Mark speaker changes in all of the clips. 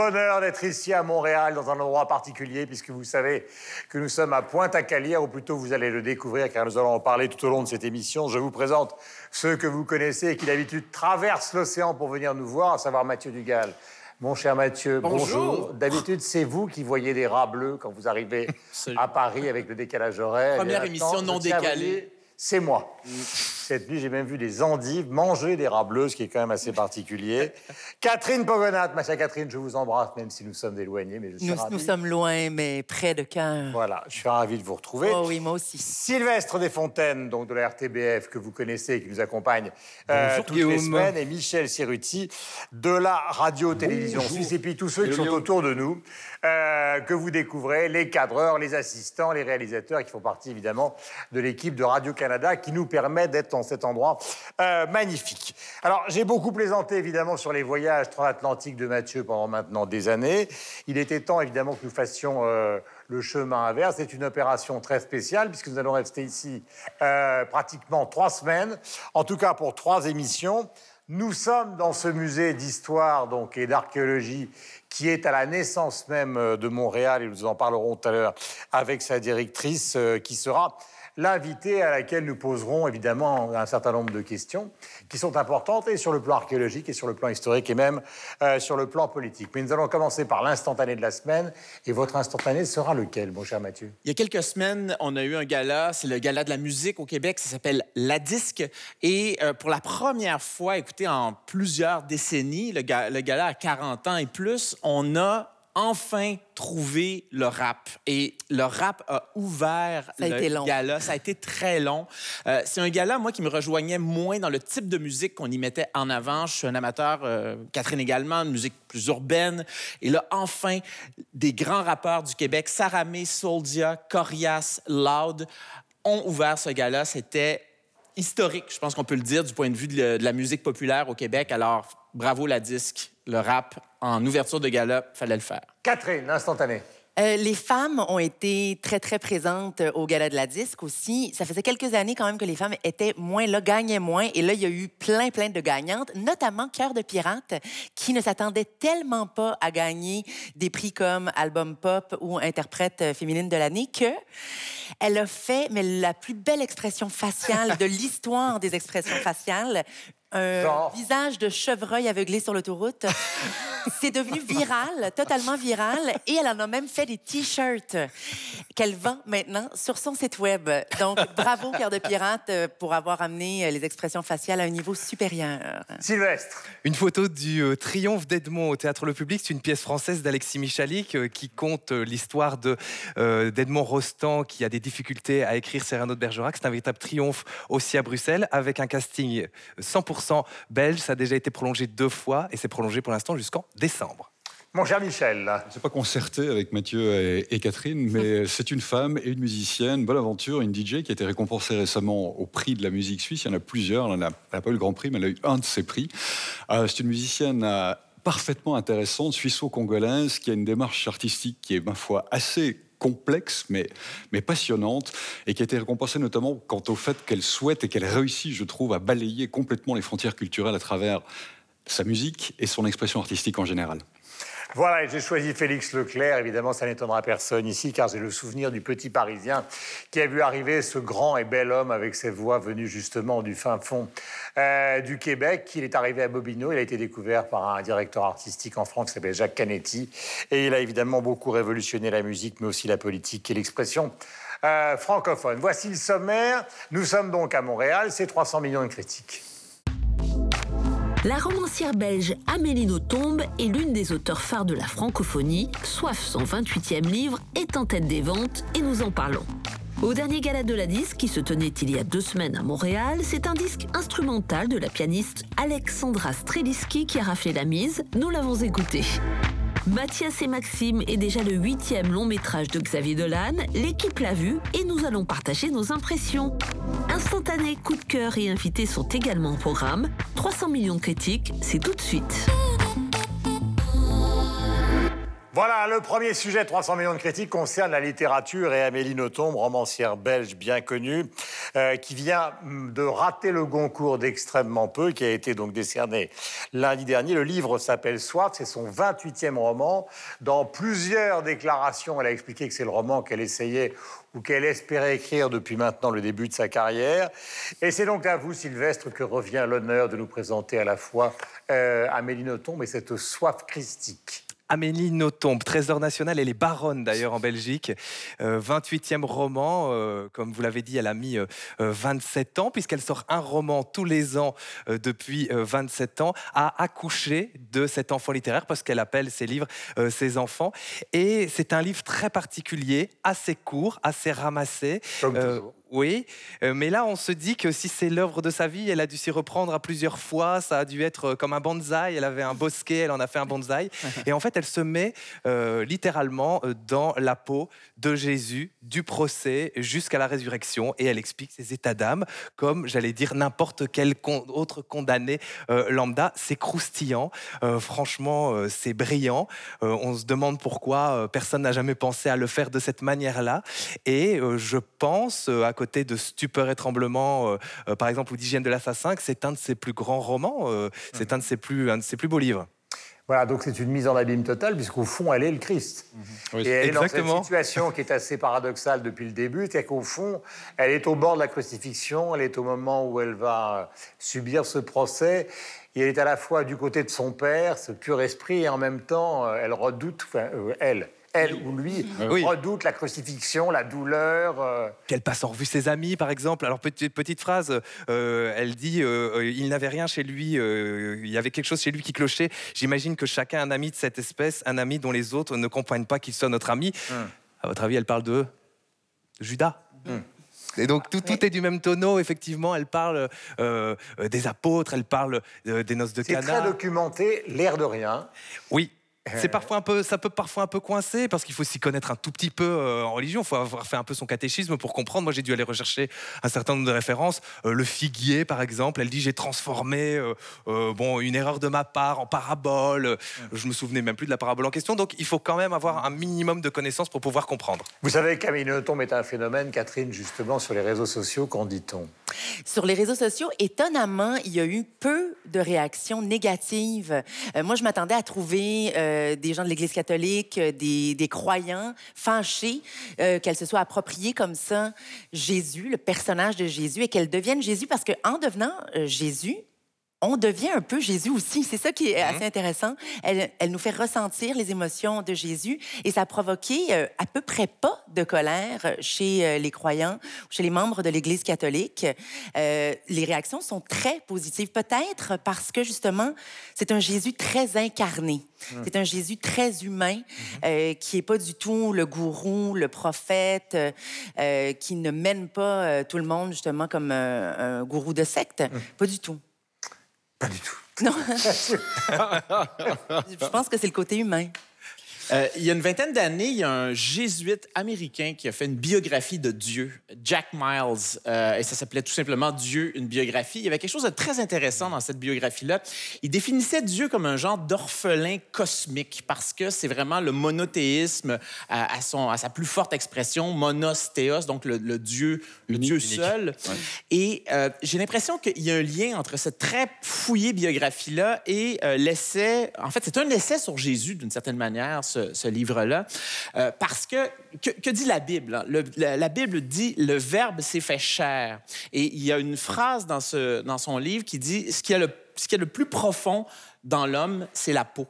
Speaker 1: bonheur d'être ici à Montréal, dans un endroit particulier, puisque vous savez que nous sommes à Pointe-à-Calière, ou plutôt vous allez le découvrir, car nous allons en parler tout au long de cette émission. Je vous présente ceux que vous connaissez et qui d'habitude traversent l'océan pour venir nous voir, à savoir Mathieu Dugal. Mon cher Mathieu, bonjour. D'habitude, c'est vous qui voyez des rats bleus quand vous arrivez à Paris avec le décalage horaire.
Speaker 2: Première émission non décalée.
Speaker 1: C'est moi. Cette nuit, j'ai même vu des endives manger des rats bleus, ce qui est quand même assez particulier. Catherine Pogonat, ma chère Catherine, je vous embrasse, même si nous sommes éloignés, mais je suis
Speaker 3: nous, nous sommes loin, mais près de cœur.
Speaker 1: Voilà, je suis ravi de vous retrouver.
Speaker 3: Oh oui, moi aussi.
Speaker 1: Sylvestre Desfontaines, donc de la RTBF, que vous connaissez et qui nous accompagne euh, toutes les semaines, et Michel Siruti de la radio-télévision suisse, et puis tous ceux qui sont autour de nous, euh, que vous découvrez, les cadreurs, les assistants, les réalisateurs, qui font partie évidemment de l'équipe de Radio-Canada, qui nous permet d'être cet endroit euh, magnifique. Alors, j'ai beaucoup plaisanté évidemment sur les voyages transatlantiques de Mathieu pendant maintenant des années. Il était temps évidemment que nous fassions euh, le chemin inverse. C'est une opération très spéciale puisque nous allons rester ici euh, pratiquement trois semaines, en tout cas pour trois émissions. Nous sommes dans ce musée d'histoire donc et d'archéologie qui est à la naissance même de Montréal et nous en parlerons tout à l'heure avec sa directrice qui sera l'invité à laquelle nous poserons évidemment un certain nombre de questions qui sont importantes et sur le plan archéologique et sur le plan historique et même euh, sur le plan politique. Mais nous allons commencer par l'instantané de la semaine. Et votre instantané sera lequel, mon cher Mathieu?
Speaker 2: Il y a quelques semaines, on a eu un gala, c'est le gala de la musique au Québec, ça s'appelle La Disque. Et euh, pour la première fois, écoutez, en plusieurs décennies, le, le gala a 40 ans et plus, on a enfin trouvé le rap. Et le rap a ouvert
Speaker 3: ça a
Speaker 2: le
Speaker 3: été long.
Speaker 2: gala. Ça a été très long. Euh, c'est un gala, moi, qui me rejoignait moins dans le type de musique qu'on y mettait en avant. Je suis un amateur, euh, Catherine également, de musique plus urbaine. Et là, enfin, des grands rappeurs du Québec, Saramé, Soldia, Corias, Loud, ont ouvert ce gala. C'était historique, je pense qu'on peut le dire, du point de vue de, la musique populaire au Québec. Alors, bravo la disque, le rap en ouverture de gala, fallait le faire.
Speaker 1: Catherine, instantané.
Speaker 3: Euh, les femmes ont été très, très présentes au Gala de la Disque aussi. Ça faisait quelques années quand même que les femmes étaient moins là, gagnaient moins. Et là, il y a eu plein, plein de gagnantes, notamment Cœur de Pirate, qui ne s'attendait tellement pas à gagner des prix comme album pop ou interprète féminine de l'année que elle a fait mais la plus belle expression faciale de l'histoire des expressions faciales un
Speaker 1: Genre.
Speaker 3: visage de chevreuil aveuglé sur l'autoroute. C'est devenu viral, totalement viral, et elle en a même fait des t-shirts qu'elle vend maintenant sur son site web. Donc, bravo, Cœur de Pirate, pour avoir amené les expressions faciales à un niveau supérieur.
Speaker 1: Sylvestre.
Speaker 4: Une photo du euh, triomphe d'Edmond au Théâtre Le Public. C'est une pièce française d'Alexis Michalik euh, qui compte euh, l'histoire de, euh, d'Edmond Rostand qui a des difficultés à écrire Cyrano de Bergerac. C'est un véritable triomphe aussi à Bruxelles avec un casting 100% belge. Ça a déjà été prolongé deux fois et c'est prolongé pour l'instant jusqu'en décembre.
Speaker 1: Mon cher Michel.
Speaker 5: Je ne sais pas concerté avec Mathieu et, et Catherine, mais c'est une femme et une musicienne, bonne aventure, une DJ qui a été récompensée récemment au prix de la musique suisse. Il y en a plusieurs. Elle n'a pas eu le grand prix, mais elle a eu un de ces prix. Euh, c'est une musicienne euh, parfaitement intéressante, suisse-congolaise, qui a une démarche artistique qui est, ma foi, assez complexe mais, mais passionnante et qui a été récompensée notamment quant au fait qu'elle souhaite et qu'elle réussit, je trouve, à balayer complètement les frontières culturelles à travers sa musique et son expression artistique en général.
Speaker 1: Voilà, j'ai choisi Félix Leclerc. Évidemment, ça n'étonnera personne ici, car j'ai le souvenir du petit Parisien qui a vu arriver ce grand et bel homme avec ses voix venues justement du fin fond euh, du Québec. Il est arrivé à Bobino. Il a été découvert par un directeur artistique en France qui s'appelle Jacques Canetti. Et il a évidemment beaucoup révolutionné la musique, mais aussi la politique et l'expression euh, francophone. Voici le sommaire. Nous sommes donc à Montréal. C'est 300 millions de critiques.
Speaker 6: La romancière belge Amélie Nothomb est l'une des auteurs phares de la francophonie. Soif, son 28e livre, est en tête des ventes et nous en parlons. Au dernier gala de la disque, qui se tenait il y a deux semaines à Montréal, c'est un disque instrumental de la pianiste Alexandra Streliski qui a raflé la mise. Nous l'avons écouté. Mathias et Maxime est déjà le huitième long métrage de Xavier Dolan. L'équipe l'a vu et nous allons partager nos impressions. Instantané, coup de cœur et invités sont également au programme. 300 millions de critiques, c'est tout de suite.
Speaker 1: Voilà, le premier sujet, 300 millions de critiques, concerne la littérature et Amélie Nothomb, romancière belge bien connue. euh, qui vient de rater le Goncourt d'extrêmement peu, qui a été donc décerné lundi dernier. Le livre s'appelle Soif, c'est son 28e roman. Dans plusieurs déclarations, elle a expliqué que c'est le roman qu'elle essayait ou qu'elle espérait écrire depuis maintenant le début de sa carrière. Et c'est donc à vous, Sylvestre, que revient l'honneur de nous présenter à la fois euh, Amélie Nothomb et cette soif christique.
Speaker 4: Amélie Nothomb, trésor national, elle est baronne d'ailleurs en Belgique. 28e euh, roman, euh, comme vous l'avez dit, elle a mis 27 ans, puisqu'elle sort un roman tous les ans depuis 27 ans, à accoucher de cet enfant littéraire, parce qu'elle appelle ses livres ses enfants. Et c'est un livre très particulier, assez court, assez ramassé.
Speaker 1: Comme toujours.
Speaker 4: Oui, euh, mais là, on se dit que si c'est l'œuvre de sa vie, elle a dû s'y reprendre à plusieurs fois. Ça a dû être euh, comme un bonsaï. Elle avait un bosquet, elle en a fait un bonsaï. Et en fait, elle se met euh, littéralement dans la peau de Jésus, du procès jusqu'à la résurrection. Et elle explique ses états d'âme comme, j'allais dire, n'importe quel autre condamné lambda. C'est croustillant. franchement, c'est brillant. on se demande pourquoi personne n'a jamais pensé à le faire de cette manière-là. Et je pense, à côté de Stupeur et Tremblement, euh, euh, par exemple, ou d'Hygiène de l'assassin, que c'est un de ses plus grands romans, euh, c'est un, de ses plus, un de ses plus beaux livres.
Speaker 1: Voilà, donc c'est une mise en abîme totale, puisqu'au fond, elle est le Christ. Mhm. et elle est dans cette situation qui est assez paradoxale depuis le début, c'est qu'au fond, elle est au bord de la crucifixion, elle est au moment où elle va subir ce procès, et elle est à la fois du côté de son père, ce pur esprit, et en même temps, elle redoute, enfin, elle, elle ou lui, redoute la crucifixion, la douleur. Euh.
Speaker 4: Qu'elle passe en revue ses amis, par exemple. Alors, petite, petite phrase, euh, elle dit euh, il n'avait rien chez lui, il y avait quelque chose chez lui qui clochait. J'imagine que chacun a un ami de cette espèce, un ami dont les autres ne comprennent pas qu'il soit notre ami. Hum. À votre avis, elle parle de Judas hum. Et donc tout, tout, est du même tonneau, effectivement. Elle parle des apôtres, elle parle des noces de Cana.
Speaker 1: C'est très documenté, l'air de rien.
Speaker 4: Oui, c'est parfois un peu, ça peut parfois un peu coincer parce qu'il faut s'y connaître un tout petit peu euh, en religion. Il faut avoir fait un peu son catéchisme pour comprendre. Moi, j'ai dû aller rechercher un certain nombre de références. Euh, le figuier, par exemple, elle dit j'ai transformé euh, bon une erreur de ma part en parabole. Je me souvenais même plus de la parabole en question. Donc, il faut quand même avoir un minimum de connaissances pour pouvoir comprendre.
Speaker 1: Vous savez, Camille Nothomb est un phénomène, Catherine, justement sur les réseaux sociaux. Qu'en dit-on?
Speaker 3: Sur les réseaux sociaux, étonnamment, il y a eu peu de réactions négatives. moi, je m'attendais à trouver euh, des gens de l'Église catholique, euh, des, croyants fâchés euh, qu'elle se soit appropriée comme ça Jésus, le personnage de Jésus, et qu'elle devienne Jésus parce qu'en devenant Jésus, on devient un peu Jésus aussi. C'est ça qui est assez mhm. intéressant. Elle, elle, nous fait ressentir les émotions de Jésus et ça a provoqué euh, à peu près pas de colère chez euh, les croyants, chez les membres de l'Église catholique. Euh, les réactions sont très positives, peut-être parce que justement, c'est un Jésus très incarné. Mhm. C'est un Jésus très humain mhm. qui est pas du tout le gourou, le prophète, qui ne mène pas tout le monde justement comme un gourou de secte. Pas du tout.
Speaker 1: Pas du tout.
Speaker 3: Non. Je pense que c'est le côté humain.
Speaker 2: Euh, il y a une vingtaine d'années, il y a un jésuite américain qui a fait une biographie de Dieu, Jack Miles, euh, et ça s'appelait tout simplement Dieu, une biographie. Il y avait quelque chose de très intéressant dans cette biographie-là. Il définissait Dieu comme un genre d'orphelin cosmique parce que c'est vraiment le monothéisme à, son, à sa plus forte expression, monostéos, donc le, Dieu, le Dieu seul. Et euh, j'ai l'impression qu'il y a un lien entre cette très fouillée biographie-là et l'essai. En fait, c'est un essai sur Jésus d'une certaine manière. Ce, ce, livre-là, euh, parce que, que, dit la Bible? Hein? la, Bible dit le Verbe s'est fait chair. Et il y a une phrase dans, ce, dans son livre qui dit ce qui est le, ce qui est le plus profond dans l'homme, c'est la peau.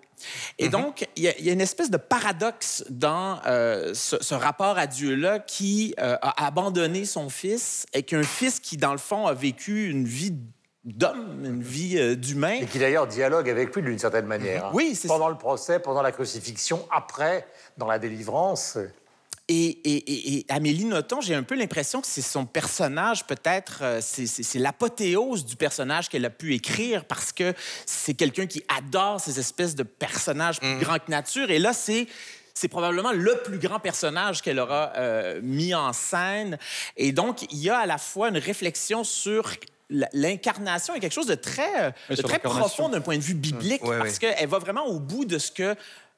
Speaker 2: Et mm-hmm. donc, il y, a une espèce de paradoxe dans euh, ce, rapport à Dieu-là qui euh, a abandonné son fils et qu'un fils qui, dans le fond, a vécu une vie d'homme, une vie euh, d'humain.
Speaker 1: Et qui d'ailleurs dialogue avec lui d'une certaine manière. Hein.
Speaker 2: Oui, c'est
Speaker 1: Pendant le procès, pendant la crucifixion, après, dans la délivrance.
Speaker 2: Et, Amélie Nothomb, j'ai un peu l'impression que c'est son personnage, peut-être, euh, c'est l'apothéose du personnage qu'elle a pu écrire parce que c'est quelqu'un qui adore ces espèces de personnages plus mm. grands que nature. Et là, c'est c'est probablement le plus grand personnage qu'elle aura euh, mis en scène. Et donc, il y a à la fois une réflexion sur l'incarnation est quelque chose de très, euh, très profond d'un point de vue biblique, parce qu'elle va vraiment au bout de ce que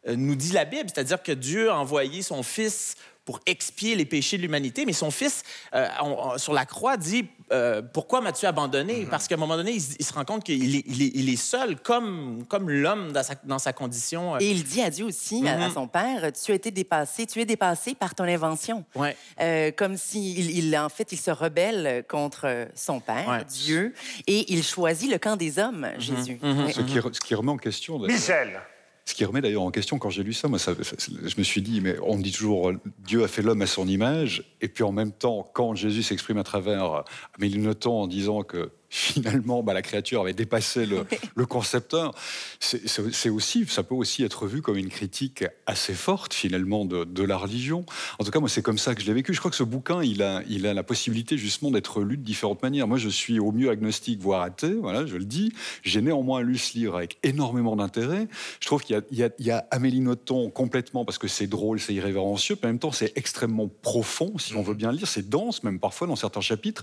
Speaker 2: euh, nous dit la Bible, c'est-à-dire que Dieu a envoyé son Fils pour expier les péchés de l'humanité. Mais son fils, euh, sur la croix, dit euh, Pourquoi m'as-tu abandonné? Mm-hmm. Parce qu'à un moment donné, il, se rend compte qu'il est, il est, seul, comme, comme l'homme dans sa, dans sa condition.
Speaker 3: Euh. Et il dit à Dieu aussi, à, mm-hmm. son père Tu as été dépassé, tu es dépassé par ton invention.
Speaker 2: Ouais.
Speaker 3: comme s'il, il, en fait, il se rebelle contre son père, Dieu, et il choisit le camp des hommes, mm-hmm. Jésus.
Speaker 5: Ce, qui, ce qui remet en question.
Speaker 1: Michel
Speaker 5: ce qui remet d'ailleurs en question, quand j'ai lu ça, moi, je me suis dit, mais on dit toujours, Dieu a fait l'homme à son image, et puis en même temps, quand Jésus s'exprime à travers Amélie Nothomb en disant que finalement, bah, la créature avait dépassé le, concepteur. C'est aussi, ça peut aussi être vu comme une critique assez forte finalement de, la religion. En tout cas, moi, c'est comme ça que je l'ai vécu. Je crois que ce bouquin, il a, il a la possibilité justement d'être lu de différentes manières. Moi, je suis au mieux agnostique, voire athée. Voilà, je le dis. J'ai néanmoins lu ce livre avec énormément d'intérêt. Je trouve qu'il y, y, a Amélie Nothomb complètement parce que c'est drôle, c'est irrévérencieux. Mais en même temps, c'est extrêmement profond, si on veut bien le lire. C'est dense, même parfois dans certains chapitres.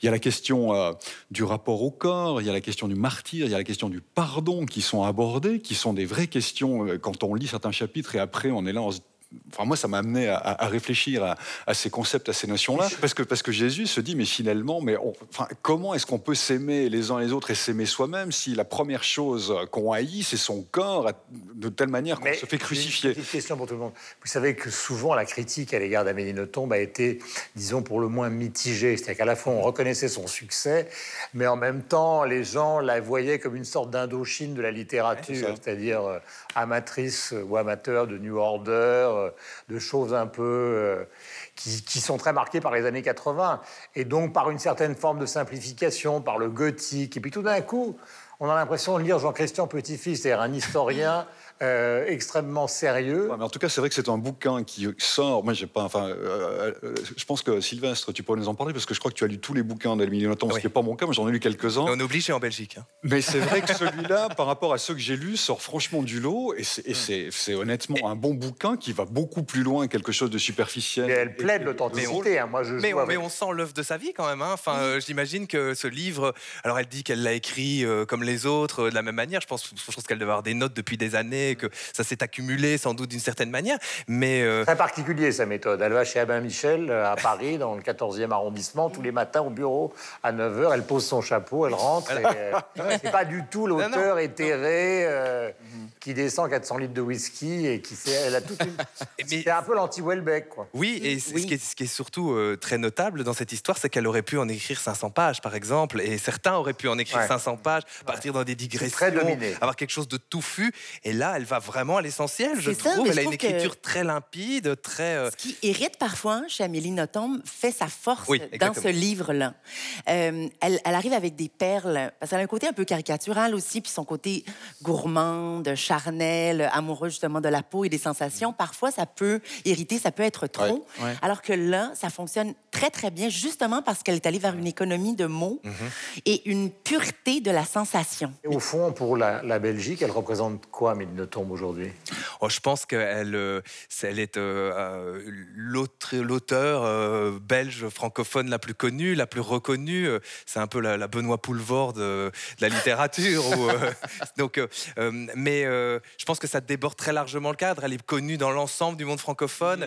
Speaker 5: Il y a la question euh, du du rapport au corps, il y a la question du martyr, il y a la question du pardon qui sont abordées, qui sont des vraies questions euh, quand on lit certains chapitres et après on est là, on se Enfin, moi, ça m'a amené à, réfléchir à, ces concepts, à ces notions-là, parce que, parce que Jésus se dit, mais finalement, mais enfin, comment est-ce qu'on peut s'aimer les uns les autres et s'aimer soi-même si la première chose qu'on haït, c'est son corps, de telle manière qu'on se fait crucifier?
Speaker 1: Une question pour tout le monde. Vous savez que souvent, la critique à l'égard d'Amélie Nothomb a été, disons, pour le moins mitigée. C'est-à-dire qu'à la fois, on reconnaissait son succès, mais en même temps, les gens la voyaient comme une sorte d'Indochine de la littérature, c'est-à-dire euh, amatrice ou amateur de New Order, euh, de choses un peu euh, qui, sont très marquées par les années 80, et donc par une certaine forme de simplification, par le gothique, et puis tout d'un coup, on a l'impression de lire Jean-Christian Petit-Fils, c'est-à-dire un historien euh, extrêmement sérieux.
Speaker 5: mais en tout cas, c'est vrai que c'est un bouquin qui sort. Moi, j'ai pas. Enfin, euh, euh, je pense que Sylvestre, tu pourrais nous en parler parce que je crois que tu as lu tous les bouquins d'Emilien Nothomb, ce qui n'est pas mon cas, mais j'en ai lu quelques-uns.
Speaker 4: On est obligé en Belgique. Hein.
Speaker 5: Mais c'est vrai que celui-là, par rapport à ceux que j'ai lus, sort franchement du lot et c'est honnêtement un bon bouquin qui va beaucoup plus loin que quelque chose de superficiel.
Speaker 1: Mais elle plaide l'authenticité. Hein. Moi, je
Speaker 4: mais, on, mais on sent l'œuvre de sa vie quand même. Hein. Enfin, j'imagine que ce livre. Alors, elle dit qu'elle l'a écrit comme les autres, de la même manière. Je pense, je pense qu'elle devait avoir des notes depuis des années, que ça s'est accumulé sans doute d'une certaine manière. Mais
Speaker 1: euh, Très particulier sa méthode. Elle va chez Abin Michel euh, à Paris, dans le 14e arrondissement, tous les matins au bureau à 9h. Elle pose son chapeau, elle rentre. Euh, c'est pas du tout l'auteur éthéré qui descend 400 litres de whisky et qui fait. Elle a toute une. C'est un peu l'anti-Welbeck, quoi.
Speaker 4: Oui, et Ce, qui est, ce, qui est, surtout très notable dans cette histoire, c'est qu'elle aurait pu en écrire 500 pages, par exemple, et certains auraient pu en écrire 500 pages, partir dans des digressions, avoir quelque chose de touffu. Et là, elle va vraiment à l'essentiel je trouve. Elle a une écriture très limpide, très.
Speaker 3: Euh, ce qui irrite parfois chez Amélie Nothomb fait sa force dans ce livre-là. Euh, elle, arrive avec des perles, parce qu'elle a un côté un peu caricatural aussi, puis son côté gourmande, charnel, amoureux justement de la peau et des sensations. Parfois, ça peut irriter, ça peut être trop. Alors que là, ça fonctionne très, très bien, justement parce qu'elle est allée vers une économie de mots mhm. et une pureté de la sensation.
Speaker 1: au fond, pour la, la Belgique, elle représente quoi, Amélie Nothomb, aujourd'hui
Speaker 4: Oh, je pense qu'elle euh, elle est euh, euh, l'auteur belge francophone la plus connue, la plus reconnue. C'est un peu la, Benoît Poulvord de, la littérature. donc, mais je pense que ça déborde très largement le cadre. Elle est connue dans l'ensemble du monde francophone.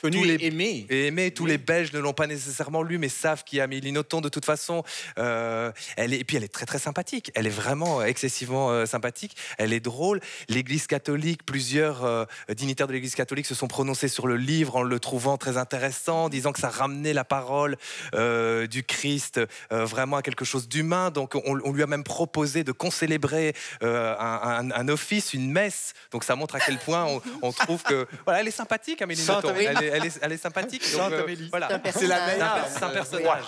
Speaker 2: connue et aimée.
Speaker 4: Et aimée. Tous les Belges ne l'ont pas nécessairement lu, mais savent qu'il y a Amélie Nothomb de toute façon. elle est, et puis elle est très très sympathique. Elle est vraiment excessivement sympathique. Elle est drôle. L'Église catholique plusieurs euh, dignitaires de l'Église catholique se sont prononcés sur le livre en le trouvant très intéressant, disant que ça ramenait la parole euh, du Christ euh, vraiment à quelque chose d'humain. Donc on, lui a même proposé de concélébrer un, office, une messe. Donc ça montre à quel point on, trouve que voilà, elle est sympathique, Amélie. Elle, elle, est, elle, est, sympathique.
Speaker 2: voilà. C'est la meilleure.
Speaker 4: C'est un personnage.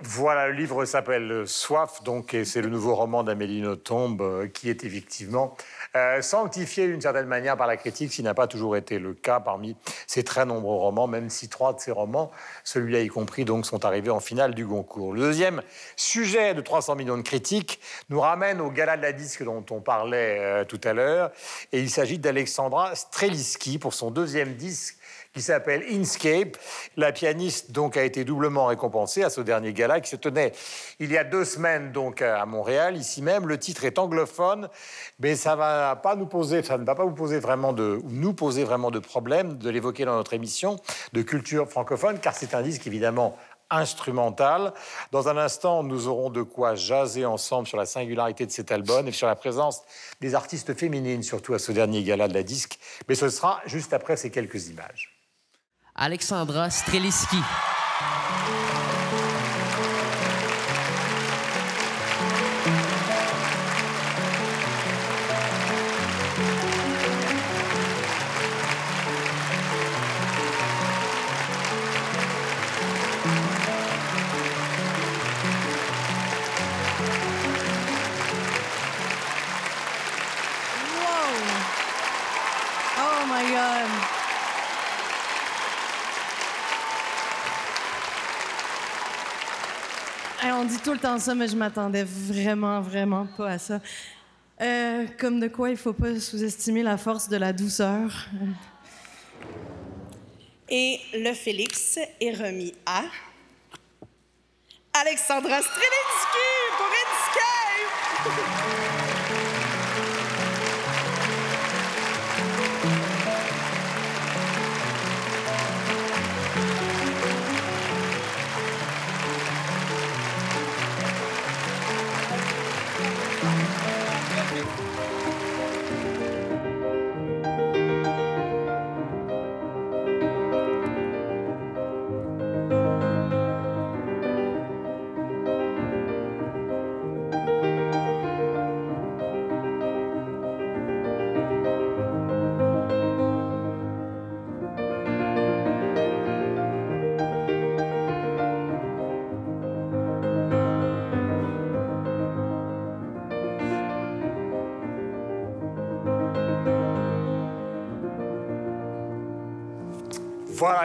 Speaker 1: Voilà, le livre s'appelle Soif, donc, et c'est le nouveau roman d'Amélie Nothomb, qui est effectivement euh, sanctifié d'une certaine manière par la critique, ce qui n'a pas toujours été le cas parmi ces très nombreux romans, même si trois de ces romans, celui-là y compris, donc, sont arrivés en finale du Goncourt. Le deuxième sujet de 300 millions de critiques nous ramène au gala de la disque dont on parlait euh, tout à l'heure, et il s'agit d'Alexandra Streliski pour son deuxième disque qui s'appelle Inscape. La pianiste donc a été doublement récompensée à ce dernier gala qui se tenait il y a deux semaines donc à Montréal, ici même. Le titre est anglophone, mais ça va pas nous poser, ça ne va pas vous poser vraiment de, nous poser vraiment de problème de l'évoquer dans notre émission de culture francophone, car c'est un disque évidemment instrumental. Dans un instant, nous aurons de quoi jaser ensemble sur la singularité de cet album et sur la présence des artistes féminines, surtout à ce dernier gala de la disque. Mais ce sera juste après ces quelques images.
Speaker 7: Alexandra Streliski.
Speaker 8: Le temps ça, mais je m'attendais vraiment, vraiment pas à ça. Euh, comme de quoi il faut pas sous-estimer la force de la douceur.
Speaker 9: Et le Félix est remis à Alexandra Strelinsky pour Inscape!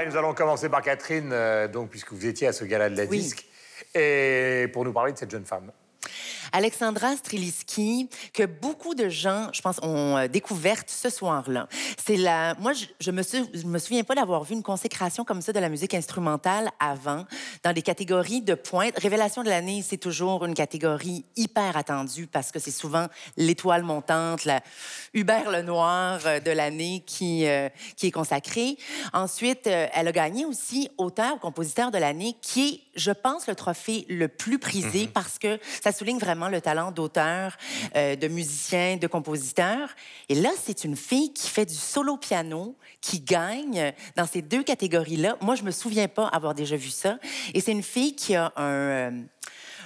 Speaker 1: Nous allons commencer par Catherine, euh, donc, puisque vous étiez à ce gala de la disque, et pour nous parler de cette jeune femme.
Speaker 3: Alexandra Streliski, que beaucoup de gens, je pense, ont euh, découverte ce soir-là. C'est la... Moi, je, me, me souviens pas d'avoir vu une consécration comme ça de la musique instrumentale avant, dans des catégories de pointe. Révélation de l'année, c'est toujours une catégorie hyper attendue parce que c'est souvent l'étoile montante, la Hubert Lenoir euh, de l'année qui, euh, qui est consacrée. Ensuite, elle a gagné aussi auteur-compositeur de l'année, qui est, je pense, le trophée le plus prisé mm-hmm. parce que ça souligne vraiment le talent d'auteur, euh, de musicien, de compositeur. Et là, c'est une fille qui fait du solo piano, qui gagne dans ces deux catégories-là. Moi, je me souviens pas avoir déjà vu ça. Et c'est une fille qui a un... Euh,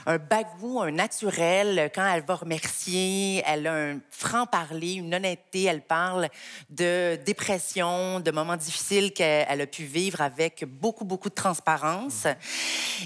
Speaker 3: un bagou, un naturel. Quand elle va remercier, elle a un franc-parler, une honnêteté. Elle parle de dépression, de moments difficiles qu'elle a pu vivre avec beaucoup, beaucoup de transparence.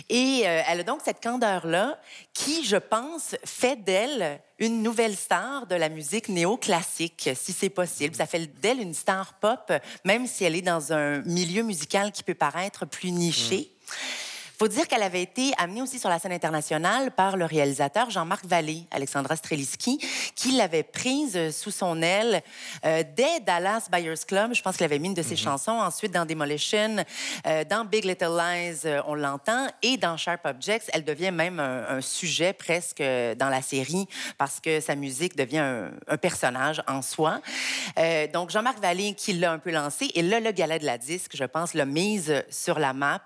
Speaker 3: Et euh, elle a donc cette candeur-là qui, je pense, fait d'elle une nouvelle star de la musique néoclassique, si c'est possible. Ça fait d'elle une star pop, même si elle est dans un milieu musical qui peut paraître plus niché. Mm faut dire qu'elle avait été amenée aussi sur la scène internationale par le réalisateur Jean-Marc Vallée, Alexandra Streliski, qui l'avait prise sous son aile euh, dès Dallas Buyers Club. Je pense qu'il avait mis une de ses mhm. chansons. Ensuite, dans Demolition, euh, dans Big Little Lies, euh, on l'entend. Et dans Sharp Objects, elle devient même un, sujet presque dans la série parce que sa musique devient un, un personnage en soi. donc, Jean-Marc Vallée qui l'a un peu lancé. Et là, le galet de la disque, je pense, l'a mise sur la map.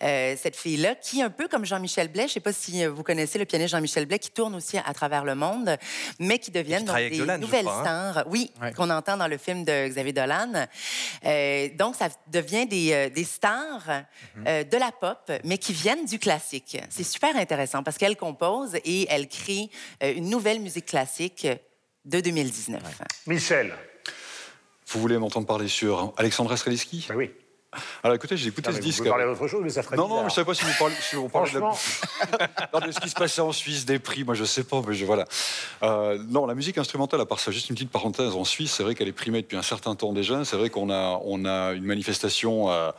Speaker 3: cette fille-là, qui, un peu comme Jean-Michel Blais, je ne sais pas si euh, vous connaissez le pianiste Jean-Michel Blais, qui tourne aussi à travers le monde, mais qui deviennent donc, des nouvelles hein? stars. Oui, qu'on entend dans le film de Xavier Dolan. Euh, donc, ça devient des, euh, des stars mhm. de la pop, mais qui viennent du classique. C'est super intéressant parce qu'elle compose et elle crée une nouvelle musique classique de 2019.
Speaker 1: Michel.
Speaker 5: Vous voulez m'entendre parler sur Alexandra Streliski
Speaker 1: ben Oui.
Speaker 5: Alors écoutez, j'ai écouté ce disque.
Speaker 1: Vous parler d'autre chose, mais ça ferait
Speaker 5: Non,
Speaker 1: non,
Speaker 5: je ne sais pas si vous parlez, si vous parlez de, de, ce qui se passait en Suisse, des prix, moi je ne sais pas, mais je, voilà. Euh, non, la musique instrumentale, à part ça, juste une petite parenthèse, en Suisse, c'est vrai qu'elle est primée depuis un certain temps déjà. C'est vrai qu'on a, on a une manifestation euh,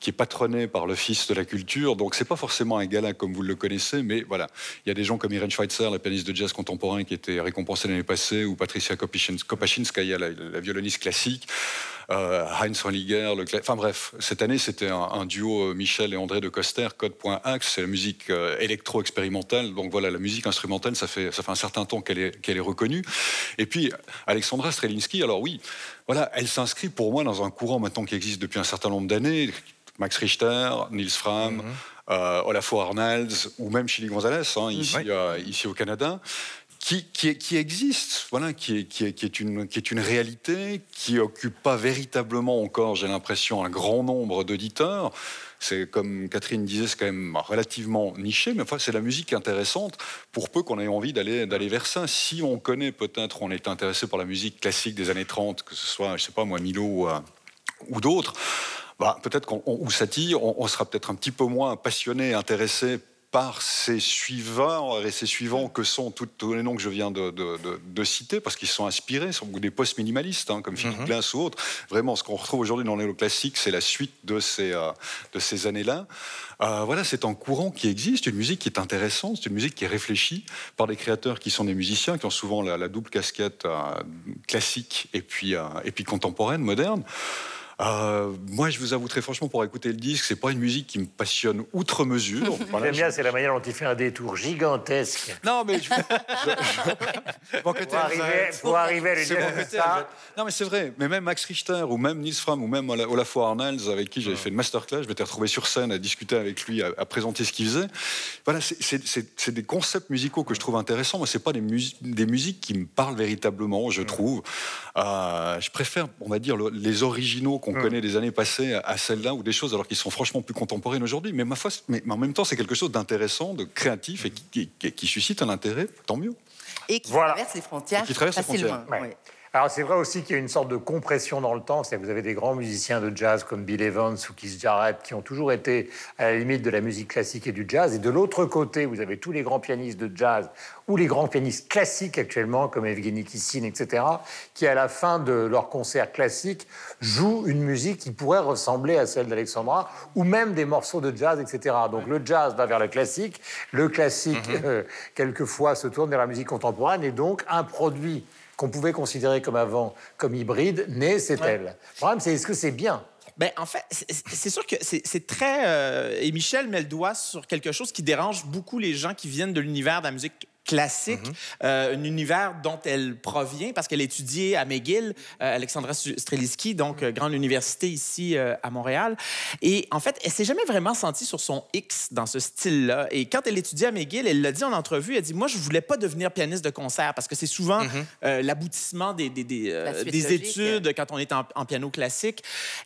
Speaker 5: qui est patronné par l'Office de la culture. Donc, c'est pas forcément un gala comme vous le connaissez, mais voilà. Il y a des gens comme Irene Schweitzer, la pianiste de jazz contemporain, qui était récompensée l'année passée, ou Patricia Kopachinskaya, la, la violoniste classique. Heinz Holliger, le... enfin bref, cette année c'était un, duo Michel et André de Coster, Code.axe, c'est la musique électro-expérimentale, donc voilà, la musique instrumentale, ça fait, ça fait un certain temps qu'elle est, qu'elle est reconnue. Et puis Alexandra Strelinski, alors oui, voilà, elle s'inscrit pour moi dans un courant maintenant qui existe depuis un certain nombre d'années, Max Richter, Nils Fram, euh, Olafur Arnalds ou même Chili Gonzalez, hein, ici, euh, ici, au Canada. Qui, existe, voilà, qui, est, une, réalité, qui occupe pas véritablement encore, j'ai l'impression, un grand nombre d'auditeurs. C'est comme Catherine disait, c'est quand même relativement niché, mais enfin c'est la musique intéressante pour peu qu'on ait envie d'aller vers ça. Si on connaît peut-être, on est intéressé par la musique classique des années 30, que ce soit, je sais pas moi, Milo ou, euh, d'autres. Bah, peut-être qu'on ou Satie, on, sera peut-être un petit peu moins passionné, intéressé par ces suivants et ces suivants que sont tous les noms que je viens de, citer, parce qu'ils sont inspirés, sont des post-minimalistes, hein, comme Philippe. Glass ou autres. Vraiment, ce qu'on retrouve aujourd'hui dans les classiques, c'est la suite de ces, euh, de ces années-là. Euh, voilà, c'est un courant qui existe, une musique qui est intéressante, c'est une musique qui est réfléchie par des créateurs qui sont des musiciens, qui ont souvent la, double casquette euh, classique et puis, et puis contemporaine, moderne. Euh, moi, je vous avoue très franchement, pour écouter le disque, c'est pas une musique qui me passionne outre mesure.
Speaker 1: J'aime bien, c'est la manière dont il fait un détour gigantesque.
Speaker 5: Non, mais je,
Speaker 1: pour, arriver, pour arriver à lui dire ça.
Speaker 5: Non, mais c'est vrai. Mais même Max Richter ou même Nils Fram ou même Olafur Arnalds, avec qui j'avais fait une masterclass, je m'étais retrouvé sur scène à discuter avec lui, à, présenter ce qu'il faisait. Voilà, c'est des concepts musicaux que je trouve intéressants. Moi, c'est pas des, des, musiques qui me parlent véritablement, je trouve. Euh, je préfère, on va dire, les originaux qu'on on mm. connaît des années passées à celles-là ou des choses alors qu'ils sont franchement plus contemporaines aujourd'hui. Mais ma foi, mais, en même temps, c'est quelque chose d'intéressant, de créatif et qui, suscite un intérêt, tant mieux.
Speaker 3: Et qui traverse les frontières qui traverse facilement. Les frontières.
Speaker 1: Alors c'est vrai aussi qu'il y a une sorte de compression dans le temps, c'est-à-dire que vous avez des grands musiciens de jazz comme Bill Evans ou Keith Jarrett qui ont toujours été à la limite de la musique classique et du jazz, et de l'autre côté vous avez tous les grands pianistes de jazz ou les grands pianistes classiques actuellement comme Evgeny Kissin, etc., qui à la fin de leur concert classique jouent une musique qui pourrait ressembler à celle d'Alexandra ou même des morceaux de jazz, etc. Donc le jazz va vers le classique, le classique mm-hmm. euh, quelquefois se tourne vers la musique contemporaine et donc un produit qu'on pouvait considérer comme avant comme hybride, naît, c'est elle. Le problème, c'est est-ce que c'est bien?
Speaker 2: Ben, en fait, c'est sûr que c'est très. Euh, et Michel met le doigt sur quelque chose qui dérange beaucoup les gens qui viennent de l'univers de la musique classique, mhm. euh, un univers dont elle provient parce qu'elle étudiait à McGill, euh, Alexandra Streliski, donc euh, grande université ici à Montréal. Et en fait, elle s'est jamais vraiment sentie sur son X dans ce style-là. Et quand elle étudiait à McGill, elle l'a dit en entrevue, elle dit moi je voulais pas devenir pianiste de concert parce que c'est souvent mhm. l'aboutissement des, des, des, études quand on est en, piano classique.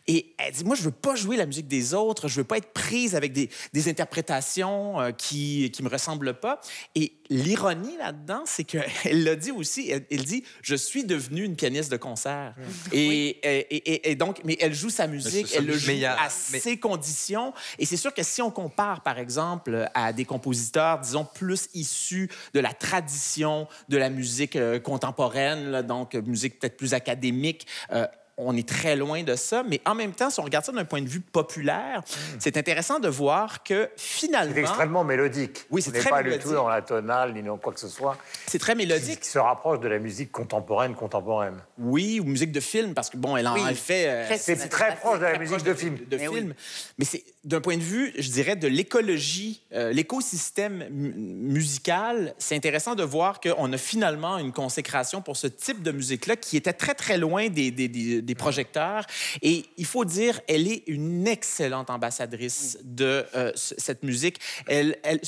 Speaker 2: Et elle dit moi je veux pas jouer la musique des autres, je veux pas être prise avec des, interprétations qui qui me ressemblent pas. Et l'ironie là-dedans, c'est qu'elle l'a dit aussi, elle, dit Je suis devenue une pianiste de concert. Et, et, donc, mais elle joue sa musique, elle le joue à ses conditions. Et c'est sûr que si on compare, par exemple, à des compositeurs, disons, plus issus de la tradition de la musique euh, contemporaine, donc musique peut-être plus académique, euh, on est très loin de ça, mais en même temps, si on regarde ça d'un point de vue populaire, hmm. c'est intéressant de voir que finalement...
Speaker 1: C'est extrêmement mélodique.
Speaker 2: Oui, c'est très
Speaker 1: pas
Speaker 2: du
Speaker 1: tout dans la tonale, ni dans quoi que ce soit.
Speaker 2: C'est très mélodique.
Speaker 1: Qui se rapproche de la musique contemporaine, contemporaine.
Speaker 2: Oui, ou musique de film, parce que, bon, elle en fait...
Speaker 1: Euh, c'est très proche de la musique de, film.
Speaker 2: De, mais film. Mais c'est d'un point de vue, je dirais, de l'écologie, euh, l'écosystème musical, c'est intéressant de voir qu'on a finalement une consécration pour ce type de musique-là qui était très, très loin des, des, des, projecteurs. Et il faut dire, elle est une excellente ambassadrice de euh, cette musique. Elle, elle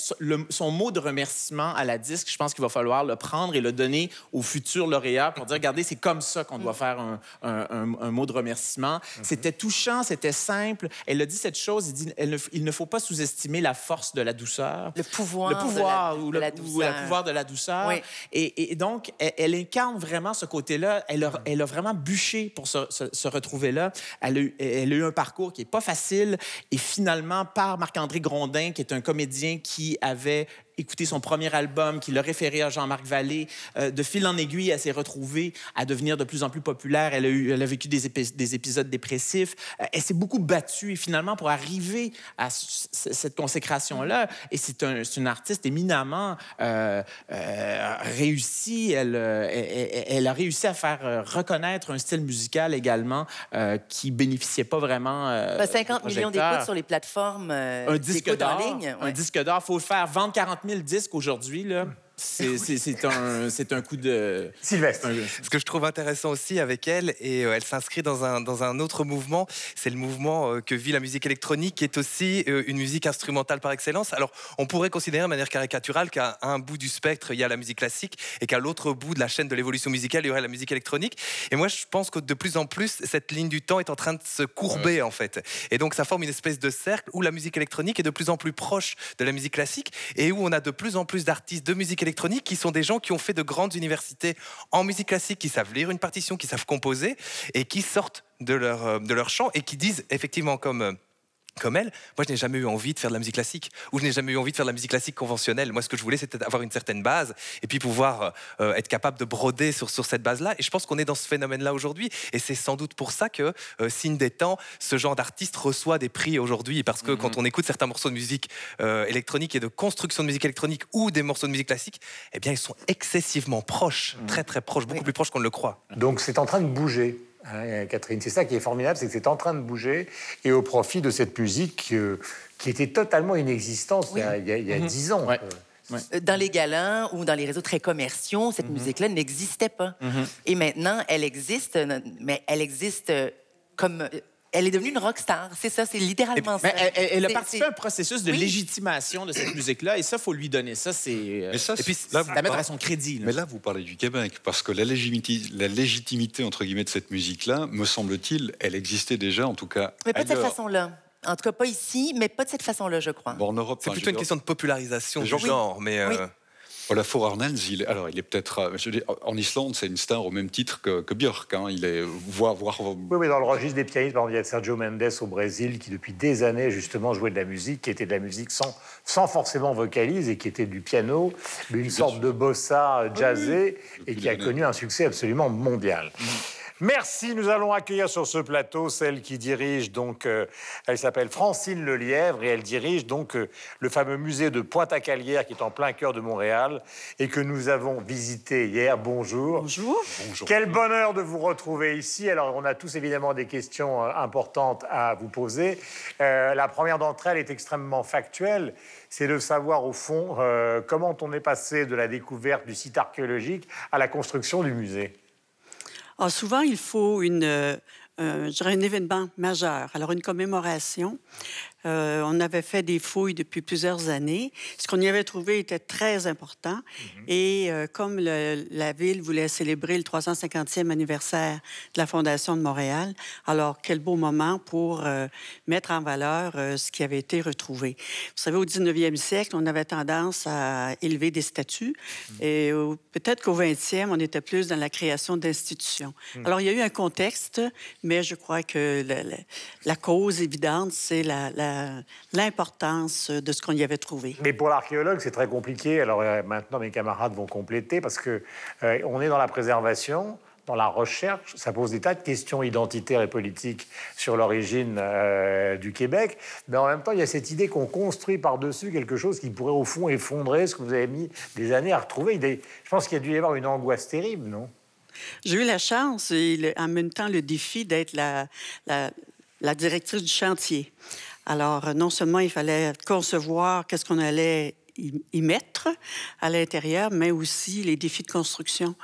Speaker 2: son mot de remerciement à la disque, je pense qu'il va falloir le prendre et le donner au futur lauréat pour dire, regardez, c'est comme ça qu'on doit faire un, un, un, mot de remerciement. Mm-hmm. C'était touchant, c'était simple. Elle a dit cette chose, il dit il ne faut pas sous-estimer la force de la douceur.
Speaker 3: Le pouvoir,
Speaker 2: le pouvoir
Speaker 3: de la,
Speaker 2: ou le,
Speaker 3: douceur.
Speaker 2: pouvoir de la douceur. Et, donc, elle, incarne vraiment ce côté-là. Elle a, elle a vraiment bûché pour se, retrouver là. Elle a, eu, elle a eu un parcours qui n'est pas facile. Et finalement, par Marc-André Grondin, qui est un comédien qui avait écouté son premier album, qui l'a référé à Jean-Marc Vallée. Euh, de fil en aiguille, elle s'est retrouvée à devenir de plus en plus populaire. Elle a, eu, elle a vécu des, des épisodes dépressifs. Euh, elle s'est beaucoup battue et finalement, pour arriver à cette consécration-là, et c'est un, une artiste éminemment euh, réussie, elle, elle, elle, a réussi à faire reconnaître un style musical également qui bénéficiait pas vraiment.
Speaker 3: 50 ben, millions d'écoutes sur les plateformes un disque d'or.
Speaker 2: Un disque d'or, il faut faire vendre 40 000 disques aujourd'hui. Là. C'est un, un coup de...
Speaker 1: Sylvestre.
Speaker 4: Ce que je trouve intéressant aussi avec elle, et euh, elle s'inscrit dans un, dans un autre mouvement, c'est le mouvement euh, que vit la musique électronique, qui est aussi euh, une musique instrumentale par excellence. Alors, on pourrait considérer de manière caricaturale qu'à un bout du spectre, il y a la musique classique, et qu'à l'autre bout de la chaîne de l'évolution musicale, il y aurait la musique électronique. Et moi, je pense que de plus en plus, cette ligne du temps est en train de se courber, en fait. Et donc, ça forme une espèce de cercle où la musique électronique est de plus en plus proche de la musique classique, et où on a de plus en plus d'artistes de musique électronique qui sont des gens qui ont fait de grandes universités en musique classique, qui savent lire une partition, qui savent composer et qui sortent de leur, euh, de leur champ et qui disent effectivement comme euh, comme elle, moi je n'ai jamais eu envie de faire de la musique classique ou je n'ai jamais eu envie de faire de la musique classique conventionnelle. Moi ce que je voulais c'était avoir une certaine base et puis pouvoir euh, être capable de broder sur, sur cette base-là. Et je pense qu'on est dans ce phénomène-là aujourd'hui et c'est sans doute pour ça que euh, signe des temps, ce genre d'artiste reçoit des prix aujourd'hui parce que quand mhm. on écoute certains morceaux de musique euh, électronique et de construction de musique électronique ou des morceaux de musique classique, eh bien ils sont excessivement proches, mhm. très très proches, beaucoup plus proches qu'on ne le croit.
Speaker 1: Donc c'est en train de bouger. Hein, Catherine. C'est ça qui est formidable, c'est que c'est en train de bouger et au profit de cette musique euh, qui était totalement inexistante il y a mhm. dix ans.
Speaker 3: Euh, dans les galins ou dans les réseaux très commerciaux, cette mhm. musique-là n'existait pas. Mhm. Et maintenant, elle existe, mais elle existe comme elle est devenue une rockstar. C'est ça, c'est littéralement ça.
Speaker 2: Elle, a participé à un processus de légitimation de cette musique-là, et ça, faut lui donner. Ça, c'est. Euh, et puis, là, la mettre à son crédit.
Speaker 5: Mais là, vous parlez du Québec, parce que la légitimité, la légitimité entre guillemets, de cette musique-là, me semble-t-il, elle existait déjà, en tout cas.
Speaker 3: Mais pas de cette façon-là. En tout cas, pas ici, mais pas de cette façon-là, je crois.
Speaker 4: Bon, en Europe, c'est plutôt une question de popularisation du genre, mais. Euh,
Speaker 5: Olafur Arnalds, il, alors il est peut-être. Euh, en Islande, c'est une star au même titre que, que Björk. Hein. Il est. Voir, voir...
Speaker 1: Oui, mais dans le registre des pianistes, il y a Sergio Mendes au Brésil qui, depuis des années, justement, jouait de la musique, qui était de la musique sans, sans forcément vocalise et qui était du piano, mais une sorte de bossa jazzé et qui a connu un succès absolument mondial. Mm. Merci. Nous allons accueillir sur ce plateau celle qui dirige donc, euh, elle s'appelle Francine Lelièvre et elle dirige donc euh, le fameux musée de Pointe-à-Calière qui est en plein cœur de Montréal et que nous avons visité hier. Bonjour.
Speaker 10: Bonjour.
Speaker 1: Quel bonheur de vous retrouver ici. Alors, on a tous évidemment des questions euh, importantes à vous poser. la première d'entre elles est extrêmement factuelle. C'est de savoir au fond comment on est passé de la découverte du site archéologique à la construction du musée.
Speaker 10: Alors, souvent, il faut une, euh, dirais un événement majeur. Alors, une commémoration euh, on avait fait des fouilles depuis plusieurs années. Ce qu'on y avait trouvé était très important. Mhm. Et euh, comme la ville voulait célébrer le 350e anniversaire de la Fondation de Montréal, alors quel beau moment pour euh, mettre en valeur ce qui avait été retrouvé. Vous savez, au 19e siècle, on avait tendance à élever des statues. Mhm. Et peut-être qu'au 20e, on était plus dans la création d'institutions. Mhm. Alors, il y a eu un contexte, mais je crois que la, cause évidente, c'est la l'importance de ce qu'on y avait trouvé.
Speaker 1: Mais pour l'archéologue, c'est très compliqué. Alors euh, maintenant, mes camarades vont compléter parce que euh, on est dans la préservation dans la recherche, ça pose des tas de questions identitaires et politiques sur l'origine euh, du Québec, mais en même temps, il y a cette idée qu'on construit par-dessus quelque chose qui pourrait au fond effondrer ce que vous avez mis des années à retrouver. Je pense qu'il y a dû y avoir une angoisse terrible, non?
Speaker 10: J'ai eu la chance et en même temps le défi d'être la, la directrice du chantier. Alors, non seulement il fallait concevoir qu'est-ce qu'on allait y mettre à l'intérieur, mais aussi les défis de construction.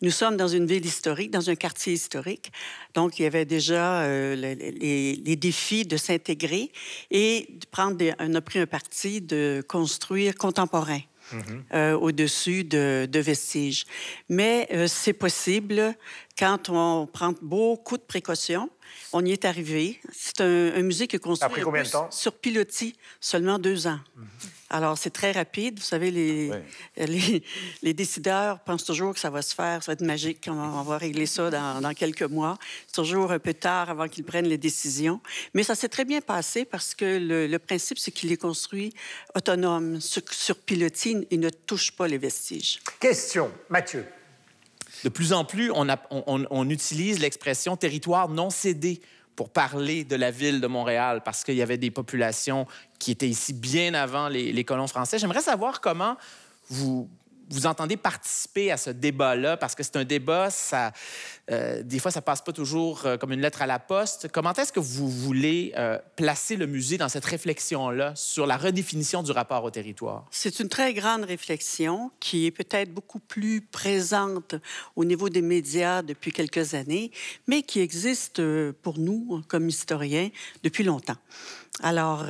Speaker 10: Nous sommes dans une ville historique, dans un quartier historique, donc il y avait déjà euh, les, défis de s'intégrer et de prendre on a pris un parti de construire contemporain. Mm-hmm. Euh, au-dessus de, vestiges. Mais euh, c'est possible quand on prend beaucoup de précautions. On y est arrivé. C'est un, musée qui est construit
Speaker 1: combien de temps?
Speaker 10: sur pilotis, seulement deux ans. Mm-hmm. Alors, c'est très rapide. Vous savez, les, les, les, décideurs pensent toujours que ça va se faire, ça va être magique, on, va régler ça dans, dans quelques mois. C'est toujours un peu tard avant qu'ils prennent les décisions. Mais ça s'est très bien passé parce que le, le principe, c'est qu'il est construit autonome, sur, sur pilotis, il ne touche pas les vestiges.
Speaker 1: Question, Mathieu.
Speaker 2: De plus en plus, on, a, on, on utilise l'expression territoire non cédé pour parler de la ville de Montréal parce qu'il y avait des populations qui étaient ici bien avant les, colons français. J'aimerais savoir comment vous, vous entendez participer à ce débat-là? Parce que c'est un débat, ça, euh, des fois, ça passe pas toujours euh, comme une lettre à la poste. Comment est-ce que vous voulez euh, placer le musée dans cette réflexion-là sur la redéfinition du rapport au territoire?
Speaker 10: C'est une très grande réflexion qui est peut-être beaucoup plus présente au niveau des médias depuis quelques années, mais qui existe pour nous, comme historiens, depuis longtemps. Alors,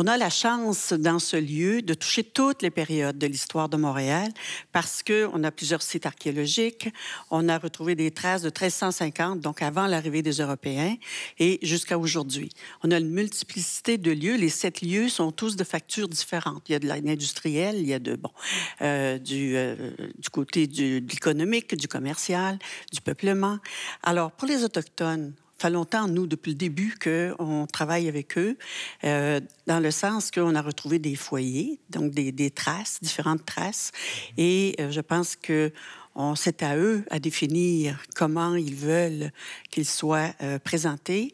Speaker 10: on a la chance dans ce lieu de toucher toutes les périodes de l'histoire de Montréal parce qu'on a plusieurs sites archéologiques. On a retrouvé des traces de 1350, donc avant l'arrivée des Européens, et jusqu'à aujourd'hui. On a une multiplicité de lieux. Les sept lieux sont tous de factures différentes. Il y a de l'industriel, il y a de, bon, euh, du, euh, du côté du, de l'économique, du commercial, du peuplement. Alors, pour les Autochtones, fait longtemps, nous, depuis le début, qu'on travaille avec eux, euh, dans le sens qu'on a retrouvé des foyers, donc des, des traces, différentes traces. Et euh, je pense que c'est à eux à définir comment ils veulent qu'ils soient euh, présentés.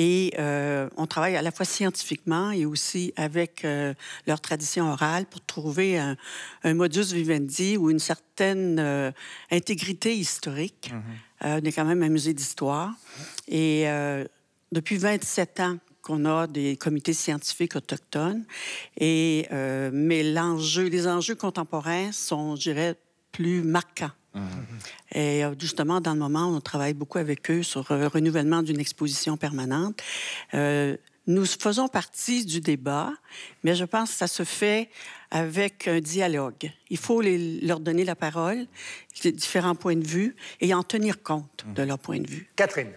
Speaker 10: Et euh, on travaille à la fois scientifiquement et aussi avec euh, leur tradition orale pour trouver un, un, modus vivendi ou une certaine euh, intégrité historique. Mm -hmm. on est quand même un musée d'histoire. Et depuis 27 ans qu'on a des comités scientifiques autochtones. Et, mais l'enjeu, les enjeux contemporains sont, je dirais, plus marquants. Mmh. Et justement, dans le moment, on travaille beaucoup avec eux sur le renouvellement d'une exposition permanente. Euh, nous faisons partie du débat, mais je pense que ça se fait avec un dialogue. Il faut les, leur donner la parole, différents points de vue, et en tenir compte de leur point de vue.
Speaker 1: Catherine.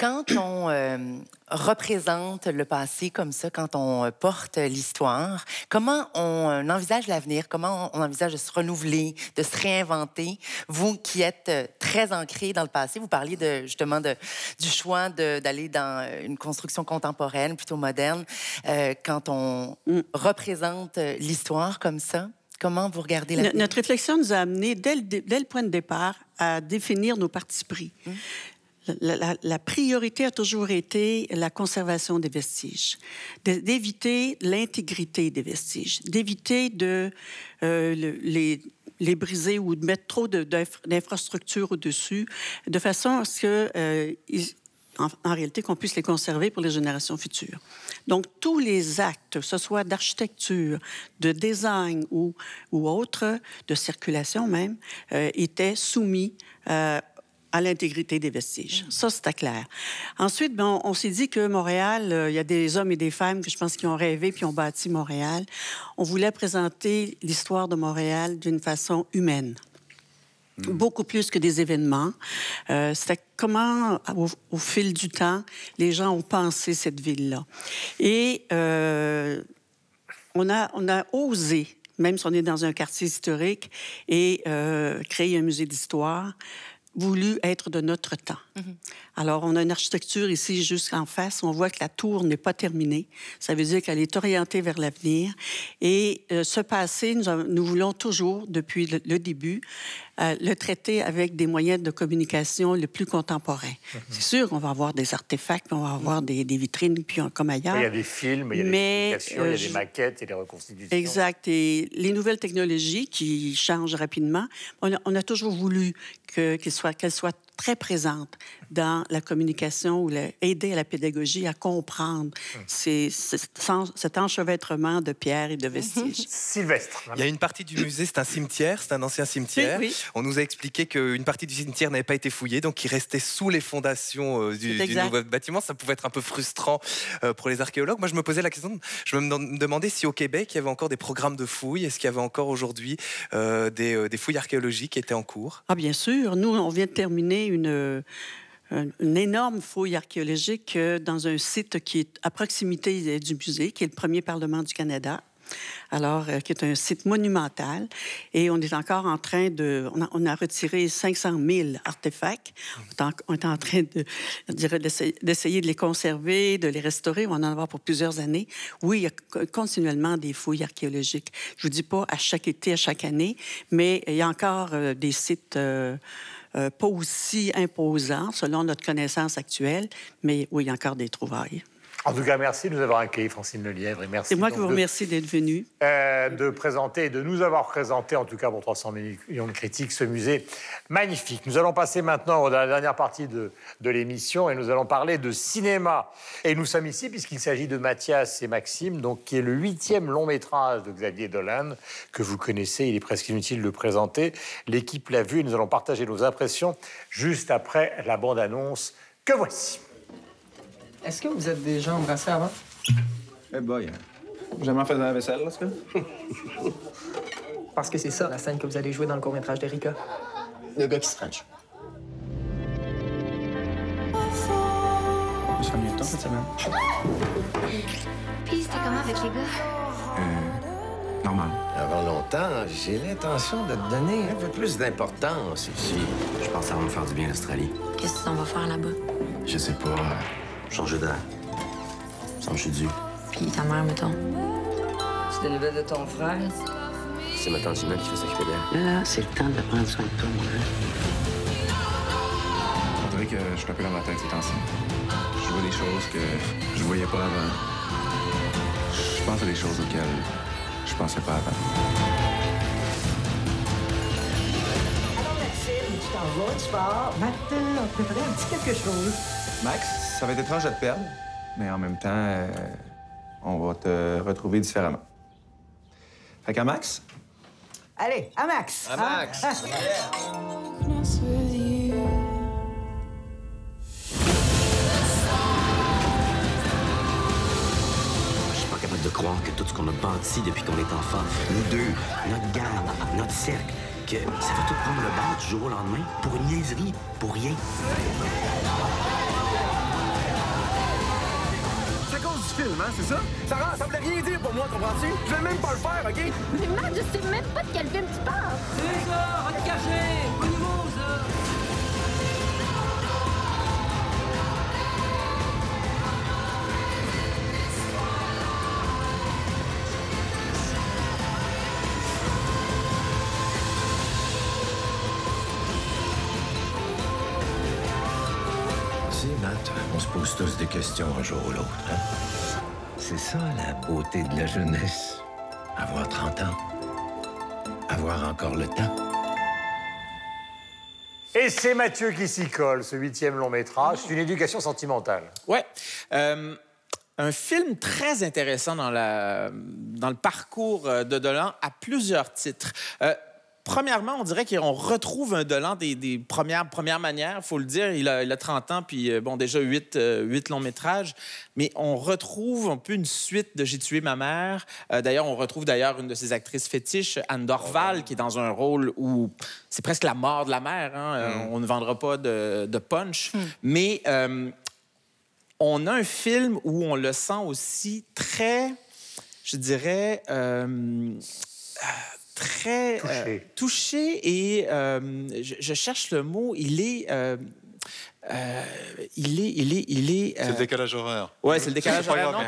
Speaker 3: Quand on euh, représente le passé comme ça, quand on porte l'histoire, comment on envisage l'avenir? Comment on envisage de se renouveler, de se réinventer? Vous qui êtes très ancré dans le passé, vous parliez de, justement de, du choix d'aller dans une construction contemporaine, plutôt moderne. Euh, quand on mm. représente l'histoire comme ça, comment vous regardez la
Speaker 10: Notre réflexion nous a amené, dès le, dès le point de départ, à définir nos partis pris. Mmh. La, priorité a toujours été la conservation des vestiges, d'éviter l'intégrité des vestiges, d'éviter de euh, le, les, briser ou de mettre trop d'infrastructures au-dessus, de façon à ce que euh, réalité, qu'on puisse les conserver pour les générations futures. Donc, tous les actes, que ce soit d'architecture, de design ou, autres, de circulation même, euh, étaient soumis euh, à l'intégrité des vestiges. Ça, c'était clair. Ensuite, ben, on, on s'est dit que Montréal, euh, il y a des hommes et des femmes que je pense qui ont rêvé puis ont bâti Montréal. On voulait présenter l'histoire de Montréal d'une façon humaine. Mmh. Beaucoup plus que des événements. Euh, c'était comment, au, au, fil du temps, les gens ont pensé cette ville-là. Et euh, on, a, on a osé même si on est dans un quartier historique, et euh, créer un musée d'histoire voulu être de notre temps. Mm -hmm. Alors, on a une architecture ici jusqu'en face. On voit que la tour n'est pas terminée. Ça veut dire qu'elle est orientée vers l'avenir. Et euh, ce passé, nous, nous, voulons toujours, depuis le, le début, euh, le traiter avec des moyens de communication le plus contemporains. Mm -hmm. C'est sûr qu'on va avoir des artefacts, on va avoir des, des vitrines, puis comme ailleurs.
Speaker 1: Il y a des films, il y a des euh, il y a des maquettes et des reconstitutions.
Speaker 10: Exact. Et les nouvelles technologies qui changent rapidement, on a, on a toujours voulu qu'elles qu soient, qu soient très présente dans la communication ou la, aider à la pédagogie à comprendre hum. ces, cet enchevêtrement de pierres et de vestiges.
Speaker 1: Sylvestre.
Speaker 4: Il y a une partie du musée, c'est un cimetière, c'est un ancien cimetière.
Speaker 10: Oui, oui.
Speaker 4: On nous a expliqué qu'une partie du cimetière n'avait pas été fouillée, donc il restait sous les fondations euh, du, du, nouveau bâtiment. Ça pouvait être un peu frustrant euh, pour les archéologues. Moi, je me posais la question, je me demandais si au Québec, il y avait encore des programmes de fouilles. Est-ce qu'il y avait encore aujourd'hui euh, des, des, fouilles archéologiques qui étaient en cours?
Speaker 10: Ah, bien sûr. Nous, on vient de terminer une, une énorme fouille archéologique dans un site qui est à proximité du musée, qui est le premier Parlement du Canada alors, euh, qui est un site monumental. Et on est encore en train de... On a, retiré 500 000 artefacts. On est en train de, d'essayer de les conserver, de les restaurer. On va en avoir pour plusieurs années. Oui, il y a continuellement des fouilles archéologiques. Je vous dis pas à chaque été, à chaque année, mais il y a encore euh, des sites... Euh, pas aussi imposants selon notre connaissance actuelle, mais oui, encore des trouvailles.
Speaker 1: En tout cas, merci de nous avoir accueillis, Francine Lelièvre. Et merci.
Speaker 10: C'est moi qui vous remercie d'être venu.
Speaker 1: Euh, de présenter, de nous avoir présenté, en tout cas pour 300 millions de critiques, ce musée magnifique. Nous allons passer maintenant à la dernière partie de, de l'émission et nous allons parler de cinéma. Et nous sommes ici puisqu'il s'agit de Mathias et Maxime, donc, qui est le huitième long métrage de Xavier Dolan, que vous connaissez. Il est presque inutile de le présenter. L'équipe l'a vu et nous allons partager nos impressions juste après la bande-annonce que voici.
Speaker 11: Est-ce que vous êtes déjà embrassé avant?
Speaker 12: Eh boy, jamais fait la vaisselle, là, ce
Speaker 11: Parce que c'est ça, la scène que vous allez jouer dans le court-métrage d'Erika. Le gars qui se French.
Speaker 12: Ça mieux de temps cette semaine?
Speaker 13: Puis c'était comment avec les gars?
Speaker 12: Euh, normal.
Speaker 14: Avant longtemps, j'ai l'intention de te donner un peu plus d'importance ici.
Speaker 15: Je pense que ça va me faire du bien l'Australie.
Speaker 13: Qu'est-ce qu'on va faire là-bas?
Speaker 15: Je sais pas changer d'air. Changer du.
Speaker 13: Puis ta mère, mettons.
Speaker 11: C'est des nouvelles de ton frère?
Speaker 15: C'est ma tante Ina qui fait s'occuper d'elle.
Speaker 16: Là, là, c'est le temps de prendre soin de toi, mon gars.
Speaker 12: On dirait que je suis un peu dans ma tête ces temps-ci. Je vois des choses que je voyais pas avant. Je pense à des choses auxquelles je pensais pas avant.
Speaker 17: Alors, Maxime, tu t'en vas, tu pars. Maintenant, on préparer un petit quelque chose.
Speaker 12: Max, ça va être étrange de te perdre, mais en même temps, euh, on va te retrouver différemment. Fait qu'à Max?
Speaker 17: Allez, à Max!
Speaker 14: À Max!
Speaker 17: Ah.
Speaker 15: Je suis pas capable de croire que tout ce qu'on a bâti depuis qu'on est enfant, nous deux, notre gang, notre cercle, que ça va tout prendre le bord du jour au lendemain pour une niaiserie, pour rien.
Speaker 18: Film, hein, c'est ça? Ça, rend, ça voulait rien dire pour moi, comprends-tu? Je vais même pas le faire, OK?
Speaker 13: Mais Matt, je sais même pas de quel film tu parles!
Speaker 11: C'est ça, va te cacher! Pas nouveau, ça!
Speaker 14: Si, Matt, on se pose tous des questions un jour ou l'autre, hein? C'est ça la beauté de la jeunesse. Avoir 30 ans. Avoir encore le temps.
Speaker 1: Et c'est Mathieu qui s'y colle, ce huitième long métrage. C'est une éducation sentimentale.
Speaker 2: Ouais. Euh, un film très intéressant dans, la, dans le parcours de Dolan à plusieurs titres. Euh, Premièrement, on dirait qu'on retrouve un Dolan des, premières, premières manières, il faut le dire. Il a, il a 30 ans, puis euh, bon, déjà 8, euh, longs métrages. Mais on retrouve un peu une suite de J'ai tué ma mère. Euh, d'ailleurs, on retrouve d'ailleurs une de ses actrices fétiches, Anne Dorval, qui est dans un rôle où c'est presque la mort de la mère. Hein. Mm. On ne vendra pas de, punch. Mm. Mais on a un film où on le sent aussi très, je dirais très
Speaker 1: euh,
Speaker 2: touché, et euh, je, cherche le mot. Il est. Euh, il est, il est, il est.
Speaker 5: C'est le décalage horaire.
Speaker 2: Ouais, c'est le décalage horaire. Non,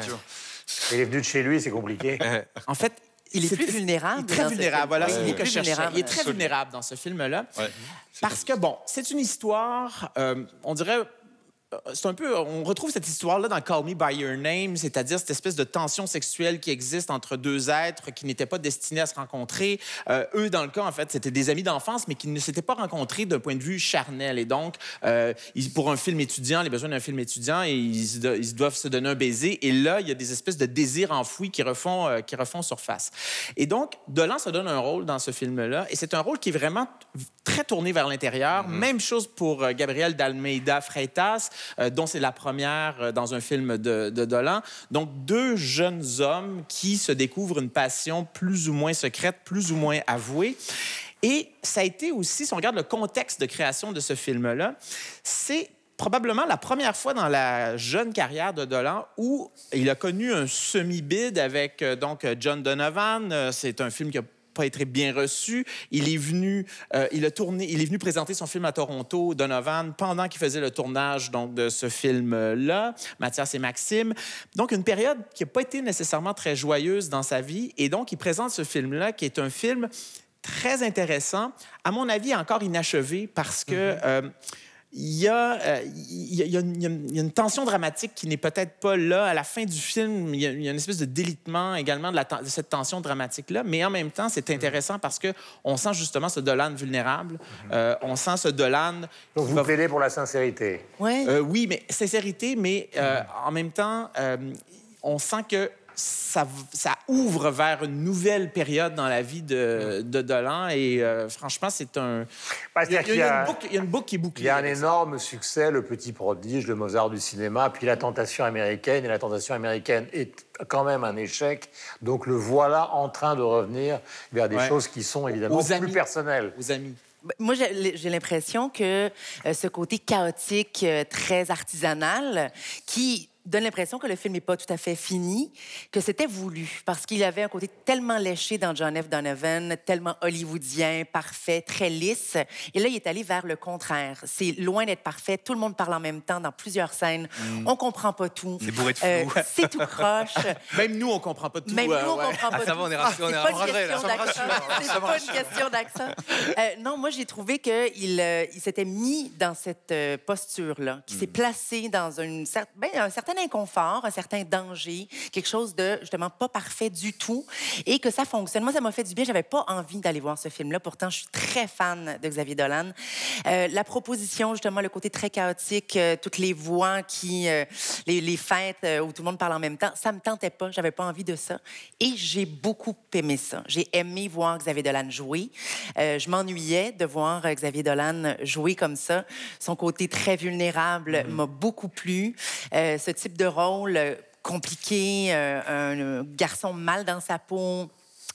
Speaker 1: il est venu de chez lui, c'est compliqué.
Speaker 2: en fait,
Speaker 3: il est, plus vulnérable.
Speaker 2: Est très vulnérable, voilà, Il est très vulnérable dans ce film-là. Parce que, bon, c'est une histoire, on dirait c'est un peu, on retrouve cette histoire-là dans Call Me By Your Name, c'est-à-dire cette espèce de tension sexuelle qui existe entre deux êtres qui n'étaient pas destinés à se rencontrer. Euh, eux, dans le cas, en fait, c'était des amis d'enfance, mais qui ne s'étaient pas rencontrés d'un point de vue charnel. Et donc, euh, pour un film étudiant, les besoins d'un film étudiant, et ils, doivent se donner un baiser. Et là, il y a des espèces de désirs enfouis qui refont, qui refont surface. Et donc, Dolan se donne un rôle dans ce film-là, et c'est un rôle qui est vraiment très tourné vers l'intérieur. Mm-hmm. Même chose pour Gabriel d'Almeida Freitas. Euh, dont c'est la première euh, dans un film de, Dolan. Donc, deux jeunes hommes qui se découvrent une passion plus ou moins secrète, plus ou moins avouée. Et ça a été aussi, si on regarde le contexte de création de ce film-là, c'est probablement la première fois dans la jeune carrière de Dolan où il a connu un semi-bid avec euh, donc John Donovan. C'est un film qui a pas été bien reçu. Il est venu, euh, il a tourné, il est venu présenter son film à Toronto, Donovan, pendant qu'il faisait le tournage donc de ce film-là, Mathias et Maxime. Donc une période qui n'a pas été nécessairement très joyeuse dans sa vie, et donc il présente ce film-là qui est un film très intéressant, à mon avis encore inachevé parce que mm-hmm il y, a, euh, il, y a, il, y a une, tension dramatique qui n'est peut-être pas là. À la fin du film, il y a, une espèce de délitement également de, la, de cette tension dramatique-là. Mais en même temps, c'est mm-hmm. intéressant parce qu'on sent justement ce Dolan vulnérable. Mm-hmm. euh, on sent ce Dolan...
Speaker 1: Donc vous va... plaidez pour la sincérité.
Speaker 3: Ouais.
Speaker 2: Euh, oui, mais sincérité, mais euh, mm-hmm. en même temps, euh, on sent que ça, ça, ouvre vers une nouvelle période dans la vie de, de Dolan. Et euh, franchement, c'est un.
Speaker 1: Bah, il, y a, il, y a,
Speaker 2: une boucle, il y a une boucle qui est bouclée.
Speaker 1: Il y a un énorme ça. succès, Le Petit Prodige, le Mozart du cinéma, puis La Tentation américaine. Et La Tentation américaine est quand même un échec. Donc le voilà en train de revenir vers des ouais. choses qui sont évidemment
Speaker 2: Aux
Speaker 1: plus
Speaker 2: amis.
Speaker 1: personnelles.
Speaker 2: Aux amis.
Speaker 3: Moi, j'ai l'impression que euh, ce côté chaotique, euh, très artisanal, qui donne l'impression que le film n'est pas tout à fait fini, que c'était voulu, parce qu'il avait un côté tellement léché dans John F. Donovan, tellement hollywoodien, parfait, très lisse. Et là, il est allé vers le contraire. C'est loin d'être parfait. Tout le monde parle en même temps dans plusieurs scènes. Mm. On comprend pas tout.
Speaker 4: C'est bourré de flou. Euh,
Speaker 3: c'est tout croche.
Speaker 2: Même nous, on comprend pas tout.
Speaker 3: Même nous, on
Speaker 2: ouais.
Speaker 3: comprend pas
Speaker 4: ah, ça
Speaker 3: tout.
Speaker 4: va, on est rassurés.
Speaker 3: C'est pas, pas une question d'accent. Euh, non, moi, j'ai trouvé qu'il euh, il s'était mis dans cette posture-là, qu'il mm. s'est placé dans une, ben, un certain inconfort, un certain danger, quelque chose de justement pas parfait du tout, et que ça fonctionne. Moi, ça m'a fait du bien. J'avais pas envie d'aller voir ce film-là. Pourtant, je suis très fan de Xavier Dolan. Euh, la proposition, justement, le côté très chaotique, euh, toutes les voix qui, euh, les, les, fêtes où tout le monde parle en même temps, ça me tentait pas. J'avais pas envie de ça. Et j'ai beaucoup aimé ça. J'ai aimé voir Xavier Dolan jouer. Je m'ennuyais de voir Xavier Dolan jouer comme ça. Son côté très vulnérable m'a mm -hmm. beaucoup plu. ce type de rôle compliqué, euh, un garçon mal dans sa peau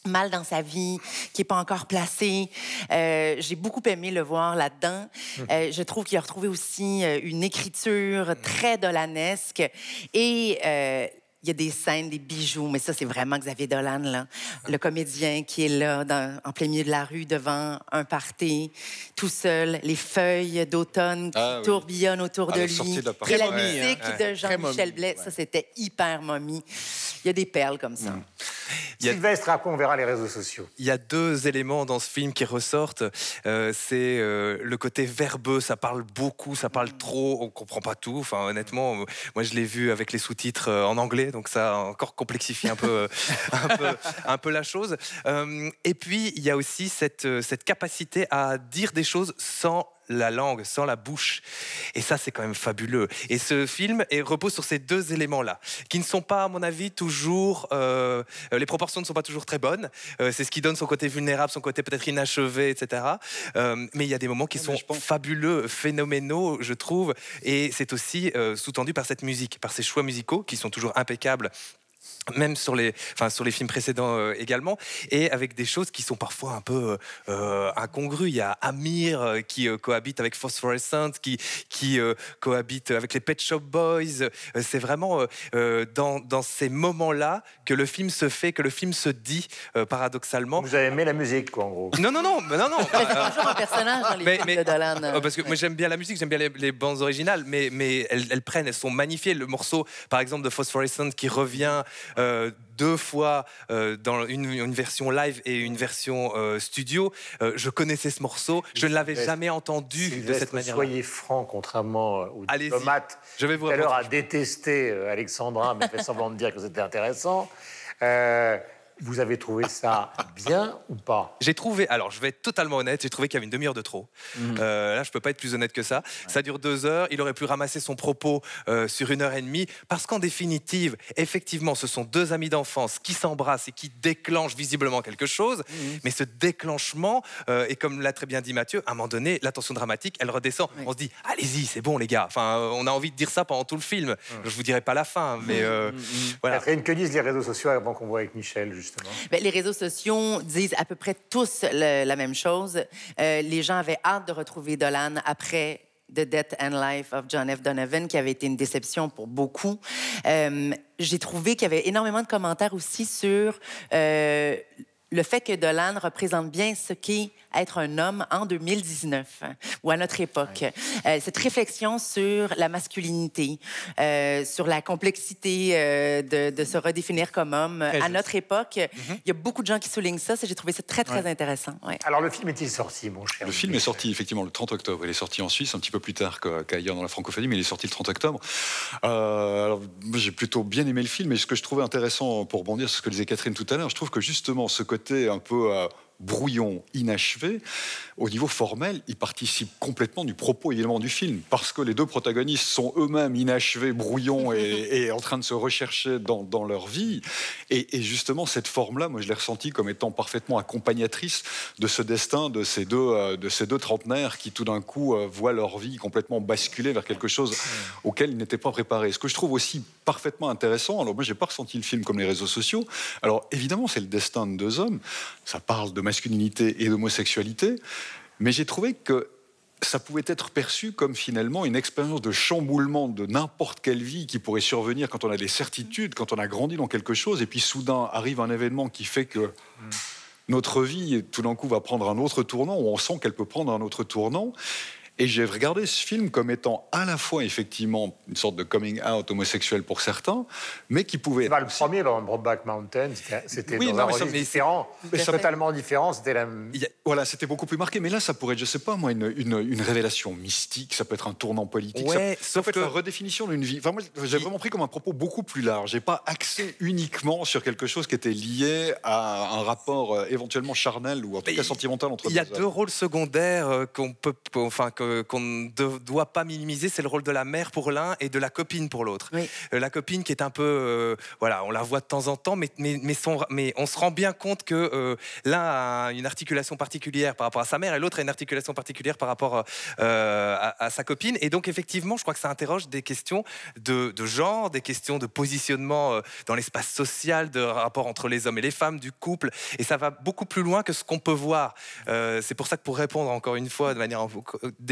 Speaker 3: mal dans sa vie, qui n'est pas encore placé. Euh, J'ai beaucoup aimé le voir là-dedans. Euh, je trouve qu'il a retrouvé aussi euh, une écriture très dolanesque et euh, il y a des scènes, des bijoux, mais ça, c'est vraiment Xavier Dolan, là. Le comédien qui est là, dans, en plein milieu de la rue, devant un party, tout seul, les feuilles d'automne qui ah, oui. tourbillonnent autour
Speaker 5: à
Speaker 3: de
Speaker 5: la
Speaker 3: lui.
Speaker 5: De la
Speaker 3: et la musique ouais, de Jean-Michel Blais, ça, c'était hyper momie. Il y a des perles comme ça. Mmh.
Speaker 1: A... Sylvestre, à quoi on verra les réseaux sociaux
Speaker 4: Il y a deux éléments dans ce film qui ressortent. Euh, c'est euh, le côté verbeux, ça parle beaucoup, ça parle trop, on comprend pas tout. Enfin, honnêtement, moi, je l'ai vu avec les sous-titres euh, en anglais, donc ça encore complexifie un peu, un peu, un peu la chose. Euh, et puis, il y a aussi cette, cette capacité à dire des choses sans la langue, sans la bouche. Et ça, c'est quand même fabuleux. Et ce film est, repose sur ces deux éléments-là, qui ne sont pas, à mon avis, toujours... Euh, les proportions ne sont pas toujours très bonnes. Euh, c'est ce qui donne son côté vulnérable, son côté peut-être inachevé, etc. Euh, mais il y a des moments qui sont pense... fabuleux, phénoménaux, je trouve. Et c'est aussi sous-tendu par cette musique, par ces choix musicaux qui sont toujours impeccables même sur les, enfin, sur les films précédents euh, également, et avec des choses qui sont parfois un peu euh, incongrues. Il y a Amir euh, qui cohabite avec Phosphorescent, qui, qui cohabite avec les Pet Shop Boys. C'est vraiment dans, dans, ces moments-là que le film se fait, que le film se dit, paradoxalement.
Speaker 1: Vous avez aimé la musique, quoi, en gros
Speaker 4: Non, non, non, non, non.
Speaker 3: Toujours un personnage dans les mais, films
Speaker 4: mais,
Speaker 3: de Dolan.
Speaker 4: Parce que ouais. moi, j'aime bien la musique, j'aime bien les, les, bandes originales, mais, mais elles, elles, prennent, elles sont magnifiées. Le morceau, par exemple, de Phosphorescent qui revient euh, deux fois euh, dans une, une, version live et une version euh, studio. Je connaissais ce morceau, je ne l'avais jamais entendu
Speaker 1: Sylvestre,
Speaker 4: de cette manière.
Speaker 1: Soyez franc, contrairement au diplomate.
Speaker 4: Je vais vous
Speaker 1: tout à l'heure a détesté Alexandra, mais fait semblant de dire que c'était intéressant. Vous avez trouvé ça bien ou pas?
Speaker 4: J'ai trouvé, alors je vais être totalement honnête, j'ai trouvé qu'il y avait une demi-heure de trop. Mmh. Euh, là, je peux pas être plus honnête que ça. Ouais. Ça dure deux heures, il aurait pu ramasser son propos euh, sur une heure et demie, parce qu'en définitive, effectivement, ce sont deux amis d'enfance qui s'embrassent et qui déclenchent visiblement quelque chose, mmh. mais ce déclenchement, euh, et comme l'a très bien dit Mathieu, à un moment donné, la tension dramatique, elle redescend. On se dit, allez-y, c'est bon les gars. Enfin, on a envie de dire ça pendant tout le film. Mmh. Je vous dirai pas la fin, mais euh, voilà.
Speaker 1: Catherine, que disent les réseaux sociaux avant qu'on voit avec Michel justement?
Speaker 3: Bien, les réseaux sociaux disent à peu près tous la même chose. Euh, les gens avaient hâte de retrouver Dolan après The Death and Life of John F. Donovan, qui avait été une déception pour beaucoup. Euh, j'ai trouvé qu'il y avait énormément de commentaires aussi sur euh, le fait que Dolan représente bien ce qu'est être un homme en 2019 hein, ou à notre époque. Euh, cette réflexion sur la masculinité, euh, sur la complexité euh, de, de, se redéfinir comme homme à notre époque. Mhm. Il y a beaucoup de gens qui soulignent ça. J'ai trouvé ça très, très intéressant. Ouais.
Speaker 1: Alors, le film est-il sorti, mon cher?
Speaker 5: Le film est sorti, effectivement, le 30 octobre. Il est sorti en Suisse un petit peu plus tard qu'ailleurs dans la francophonie, mais il est sorti le 30 octobre. alors, j'ai plutôt bien aimé le film, et ce que je trouvais intéressant, pour rebondir sur ce que disait Catherine tout à l'heure, je trouve que justement, ce côté un peu brouillon, inachevé, au niveau formel, il participe complètement du propos évidemment du film, parce que les deux protagonistes sont eux-mêmes inachevés, brouillons et, en train de se rechercher dans, leur vie. Et, justement, cette forme-là, moi je l'ai ressentie comme étant parfaitement accompagnatrice de ce destin de ces deux, euh, de ces deux trentenaires qui tout d'un coup euh, voient leur vie complètement basculer vers quelque chose auquel ils n'étaient pas préparés. Ce que je trouve aussi parfaitement intéressant, alors moi j'ai pas ressenti le film comme les réseaux sociaux, alors évidemment c'est le destin de deux hommes, ça parle de masculinité et d'homosexualité, mais j'ai trouvé que ça pouvait être perçu comme finalement une expérience de chamboulement de n'importe quelle vie qui pourrait survenir quand on a des certitudes, quand on a grandi dans quelque chose, et puis soudain arrive un événement qui fait que notre vie, tout d'un coup, va prendre un autre tournant, ou on sent qu'elle peut prendre un autre tournant. Et j'ai regardé ce film comme étant à la fois effectivement une sorte de coming out homosexuel pour certains, mais qui pouvait être.
Speaker 1: Pas le premier dans Brokeback Mountain, c'était oui, dans un différent, mais totalement différent. C'était la...
Speaker 5: Voilà, c'était beaucoup plus marqué. Mais là, ça pourrait être, je sais pas moi, une, une, révélation mystique. Ça peut être un tournant politique.
Speaker 4: Ouais,
Speaker 5: ça, peut être la redéfinition d'une vie. Enfin, moi, j'ai vraiment pris comme un propos beaucoup plus large. J'ai pas axé uniquement sur quelque chose qui était lié à un rapport euh, éventuellement charnel ou en tout cas sentimental entre.
Speaker 4: Il y a deux rôles secondaires euh, qu'on peut, enfin que qu'on ne doit pas minimiser, c'est le rôle de la mère pour l'un et de la copine pour l'autre. Euh, la copine qui est un peu, euh, voilà, on la voit de temps en temps, mais, mais, mais, on se rend bien compte que euh, l'un a une articulation particulière par rapport à sa mère et l'autre a une articulation particulière par rapport à, sa copine. Et donc effectivement, je crois que ça interroge des questions de, de genre, des questions de positionnement dans l'espace social, de rapport entre les hommes et les femmes, du couple. Et ça va beaucoup plus loin que ce qu'on peut voir. c'est pour ça que pour répondre encore une fois de manière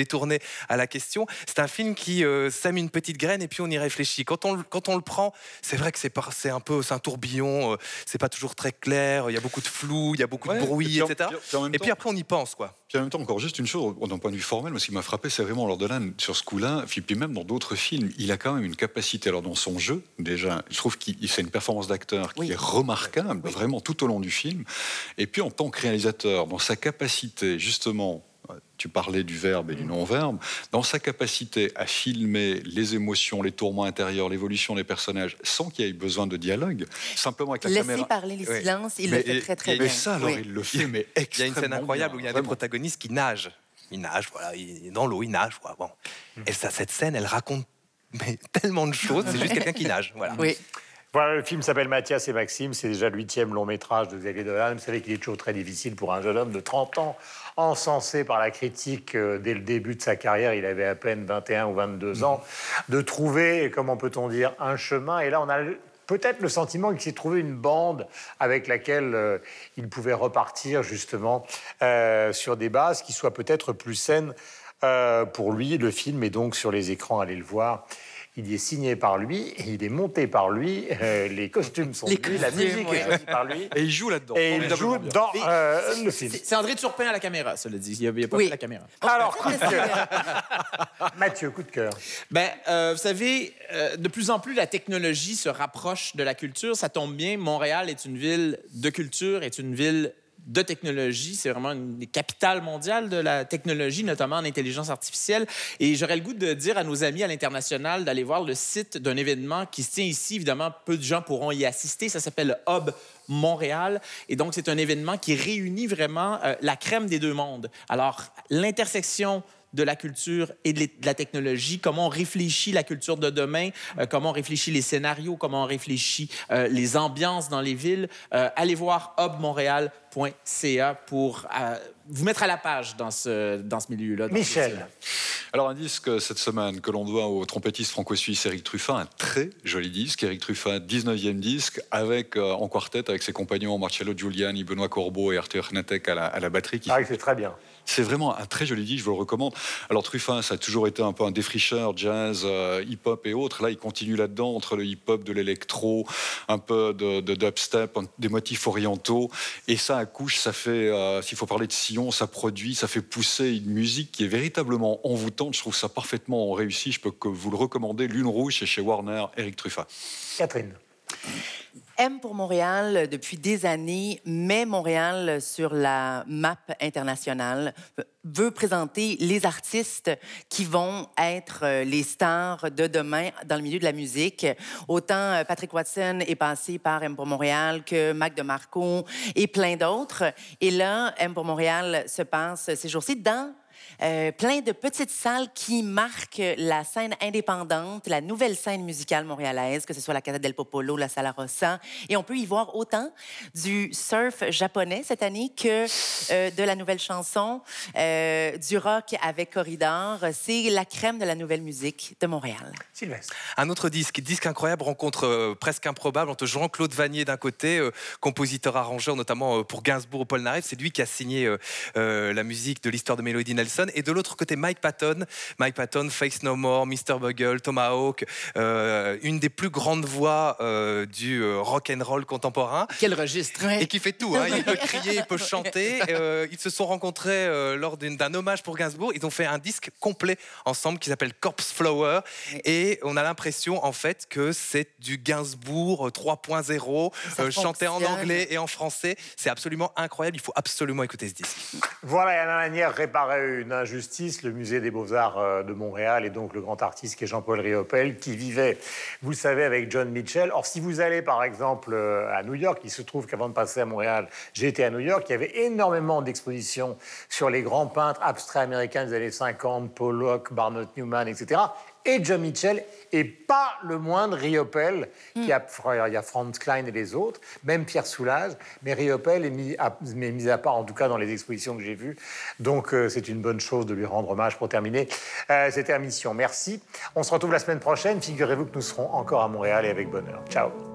Speaker 4: détournée à la question. C'est un film qui euh, sème une petite graine et puis on y réfléchit. Quand on, quand on le prend, c'est vrai que c'est, c'est un peu un tourbillon, euh, c'est pas toujours très clair, il y a beaucoup de flou, il y a beaucoup de bruit, etc. et puis après on y pense. quoi.
Speaker 5: Puis en même temps, encore juste une chose, d'un point de vue formel, ce qui m'a frappé, c'est vraiment lors de l'âne sur ce coup-là, puis même dans d'autres films, il a quand même une capacité, alors dans son jeu, déjà, je trouve qu'il c'est une performance d'acteur qui est remarquable, vraiment tout au long du film. Et puis en tant que réalisateur, dans sa capacité, justement, tu parlais du verbe et du non-verbe, dans sa capacité à filmer les émotions, les tourments intérieurs, l'évolution des personnages, sans qu'il y ait besoin de dialogue, simplement avec la
Speaker 3: Laisser
Speaker 5: caméra.
Speaker 3: parler les silences, il le fait très très
Speaker 5: bien.
Speaker 3: Mais
Speaker 5: ça, alors, il le fait, mais extrêmement
Speaker 4: Il y a une scène incroyable où il y a des protagonistes qui nagent. Il nage, voilà, il est dans l'eau, il nage, quoi. Bon. Et ça, cette scène, elle raconte mais, tellement de choses, c'est juste quelqu'un qui nage, voilà.
Speaker 3: Oui.
Speaker 1: Le film s'appelle Mathias et Maxime, c'est déjà le huitième long métrage de Xavier Dolan. Vous savez qu'il est toujours très difficile pour un jeune homme de 30 ans, encensé par la critique euh, dès le début de sa carrière, il avait à peine 21 ou 22 ans, de trouver, comment peut-on dire, un chemin. Et là, on a peut-être le sentiment qu'il s'est trouvé une bande avec laquelle euh, il pouvait repartir justement euh, sur des bases qui soient peut-être plus saines pour lui. Le film est donc sur les écrans, allez le voir. Il y est signé par lui, il est monté par lui, euh, les costumes sont lui, la musique est choisie par lui.
Speaker 5: Et il joue là-dedans.
Speaker 1: Et il joue dans euh, le film.
Speaker 2: C'est André Turpin à la caméra, cela dit. Il n'y a, pas oui. la caméra.
Speaker 1: Alors, coup de cœur. Mathieu, coup de cœur.
Speaker 2: Ben, euh, vous savez, de plus en plus, la technologie se rapproche de la culture. Ça tombe bien, Montréal est une ville de culture, est une ville de technologie. C'est vraiment une des capitales mondiales de la technologie, notamment en intelligence artificielle. Et j'aurais le goût de dire à nos amis à l'international d'aller voir le site d'un événement qui se tient ici. Évidemment, peu de gens pourront y assister. Ça s'appelle le Hub Montréal. Et donc, c'est un événement qui réunit vraiment euh, la crème des deux mondes. Alors, l'intersection de la culture et de la technologie, comment on réfléchit la culture de demain, euh, comment on réfléchit les scénarios, comment on réfléchit euh, les ambiances dans les villes. allez voir Hub Montréal pour euh, vous mettre à la page dans ce, dans ce milieu-là.
Speaker 1: Michel.
Speaker 5: Alors, un disque cette semaine que l'on doit au trompettiste franco-suisse Eric Truffat, un très joli disque. Eric Truffat, 19e disque, avec, euh, en quartet avec ses compagnons Marcello Giuliani, Benoît Corbeau et Arthur Hnatek à la, à la batterie.
Speaker 1: Qui ah, c'est très bien.
Speaker 5: C'est vraiment un très joli disque, je vous le recommande. Alors Truffat, ça a toujours été un peu un défricheur, jazz, euh, hip-hop et autres. Là, il continue là-dedans, entre le hip-hop, de l'électro, un peu de, dubstep, des motifs orientaux. Et ça accouche, ça fait, euh, s'il faut parler de sillon, ça produit, ça fait pousser une musique qui est véritablement envoûtante. Je trouve ça parfaitement réussi. Je peux que vous le recommander. Lune Rouge, c'est chez Warner, Eric Truffat.
Speaker 1: Catherine.
Speaker 3: M pour Montréal, depuis des années, met Montréal sur la map internationale, veut présenter les artistes qui vont être euh, les stars de demain dans le milieu de la musique. Autant euh, Patrick Watson est passé par M pour Montréal que Mac DeMarco et plein d'autres. Et là, M pour Montréal se passe ces jours-ci dans euh, plein de petites salles qui marquent la scène indépendante, la nouvelle scène musicale montréalaise, que ce soit la Casa del Popolo, la Sala Rossa. Et on peut y voir autant du surf japonais cette année que euh, de la nouvelle chanson, euh, du rock avec Corridor. C'est la crème de la nouvelle musique de Montréal.
Speaker 1: Sylvestre.
Speaker 4: Un autre disque, disque incroyable, rencontre presque improbable entre Jean-Claude Vanier d'un côté, compositeur arrangeur notamment pour Gainsbourg au Polnareff. C'est lui qui a signé la musique de l'histoire de Mélodie Nelson et de l'autre côté, Mike Patton. Mike Patton, Face No More, Mr. Bugle, Tomahawk, euh, une des plus grandes voix euh, du euh, rock and roll contemporain.
Speaker 2: Quel registre
Speaker 4: Et qui fait tout. Hein. Il peut crier, il peut chanter. ils se sont rencontrés lors d'un hommage pour Gainsbourg. Ils ont fait un disque complet ensemble qui s'appelle Corpse Flower. Et on a l'impression, en fait, que c'est du Gainsbourg 3.0, chanté en anglais et en français. C'est absolument incroyable. Il faut absolument écouter ce disque.
Speaker 1: Voilà, il y a une manière réparer une injustice, le musée des beaux-arts euh, de Montréal et donc le grand artiste qui est Jean-Paul Riopel, qui vivait, vous le savez, avec John Mitchell. Or, si vous allez par exemple euh, à New York, il se trouve qu'avant de passer à Montréal, été à New York, il y avait énormément d'expositions sur les grands peintres abstraits américains des années 50, Pollock, Barnett Newman, etc et John Mitchell, et pas le moindre Riopel, qui a, il y a Franz Klein et les autres, même Pierre Soulages, mais Riopel est mis à, mis à part, en tout cas dans les expositions que j'ai vues. Donc euh, c'est une bonne chose de lui rendre hommage pour terminer euh, cette émission. Merci. On se retrouve la semaine prochaine. Figurez-vous que nous serons encore à Montréal et avec bonheur. Ciao.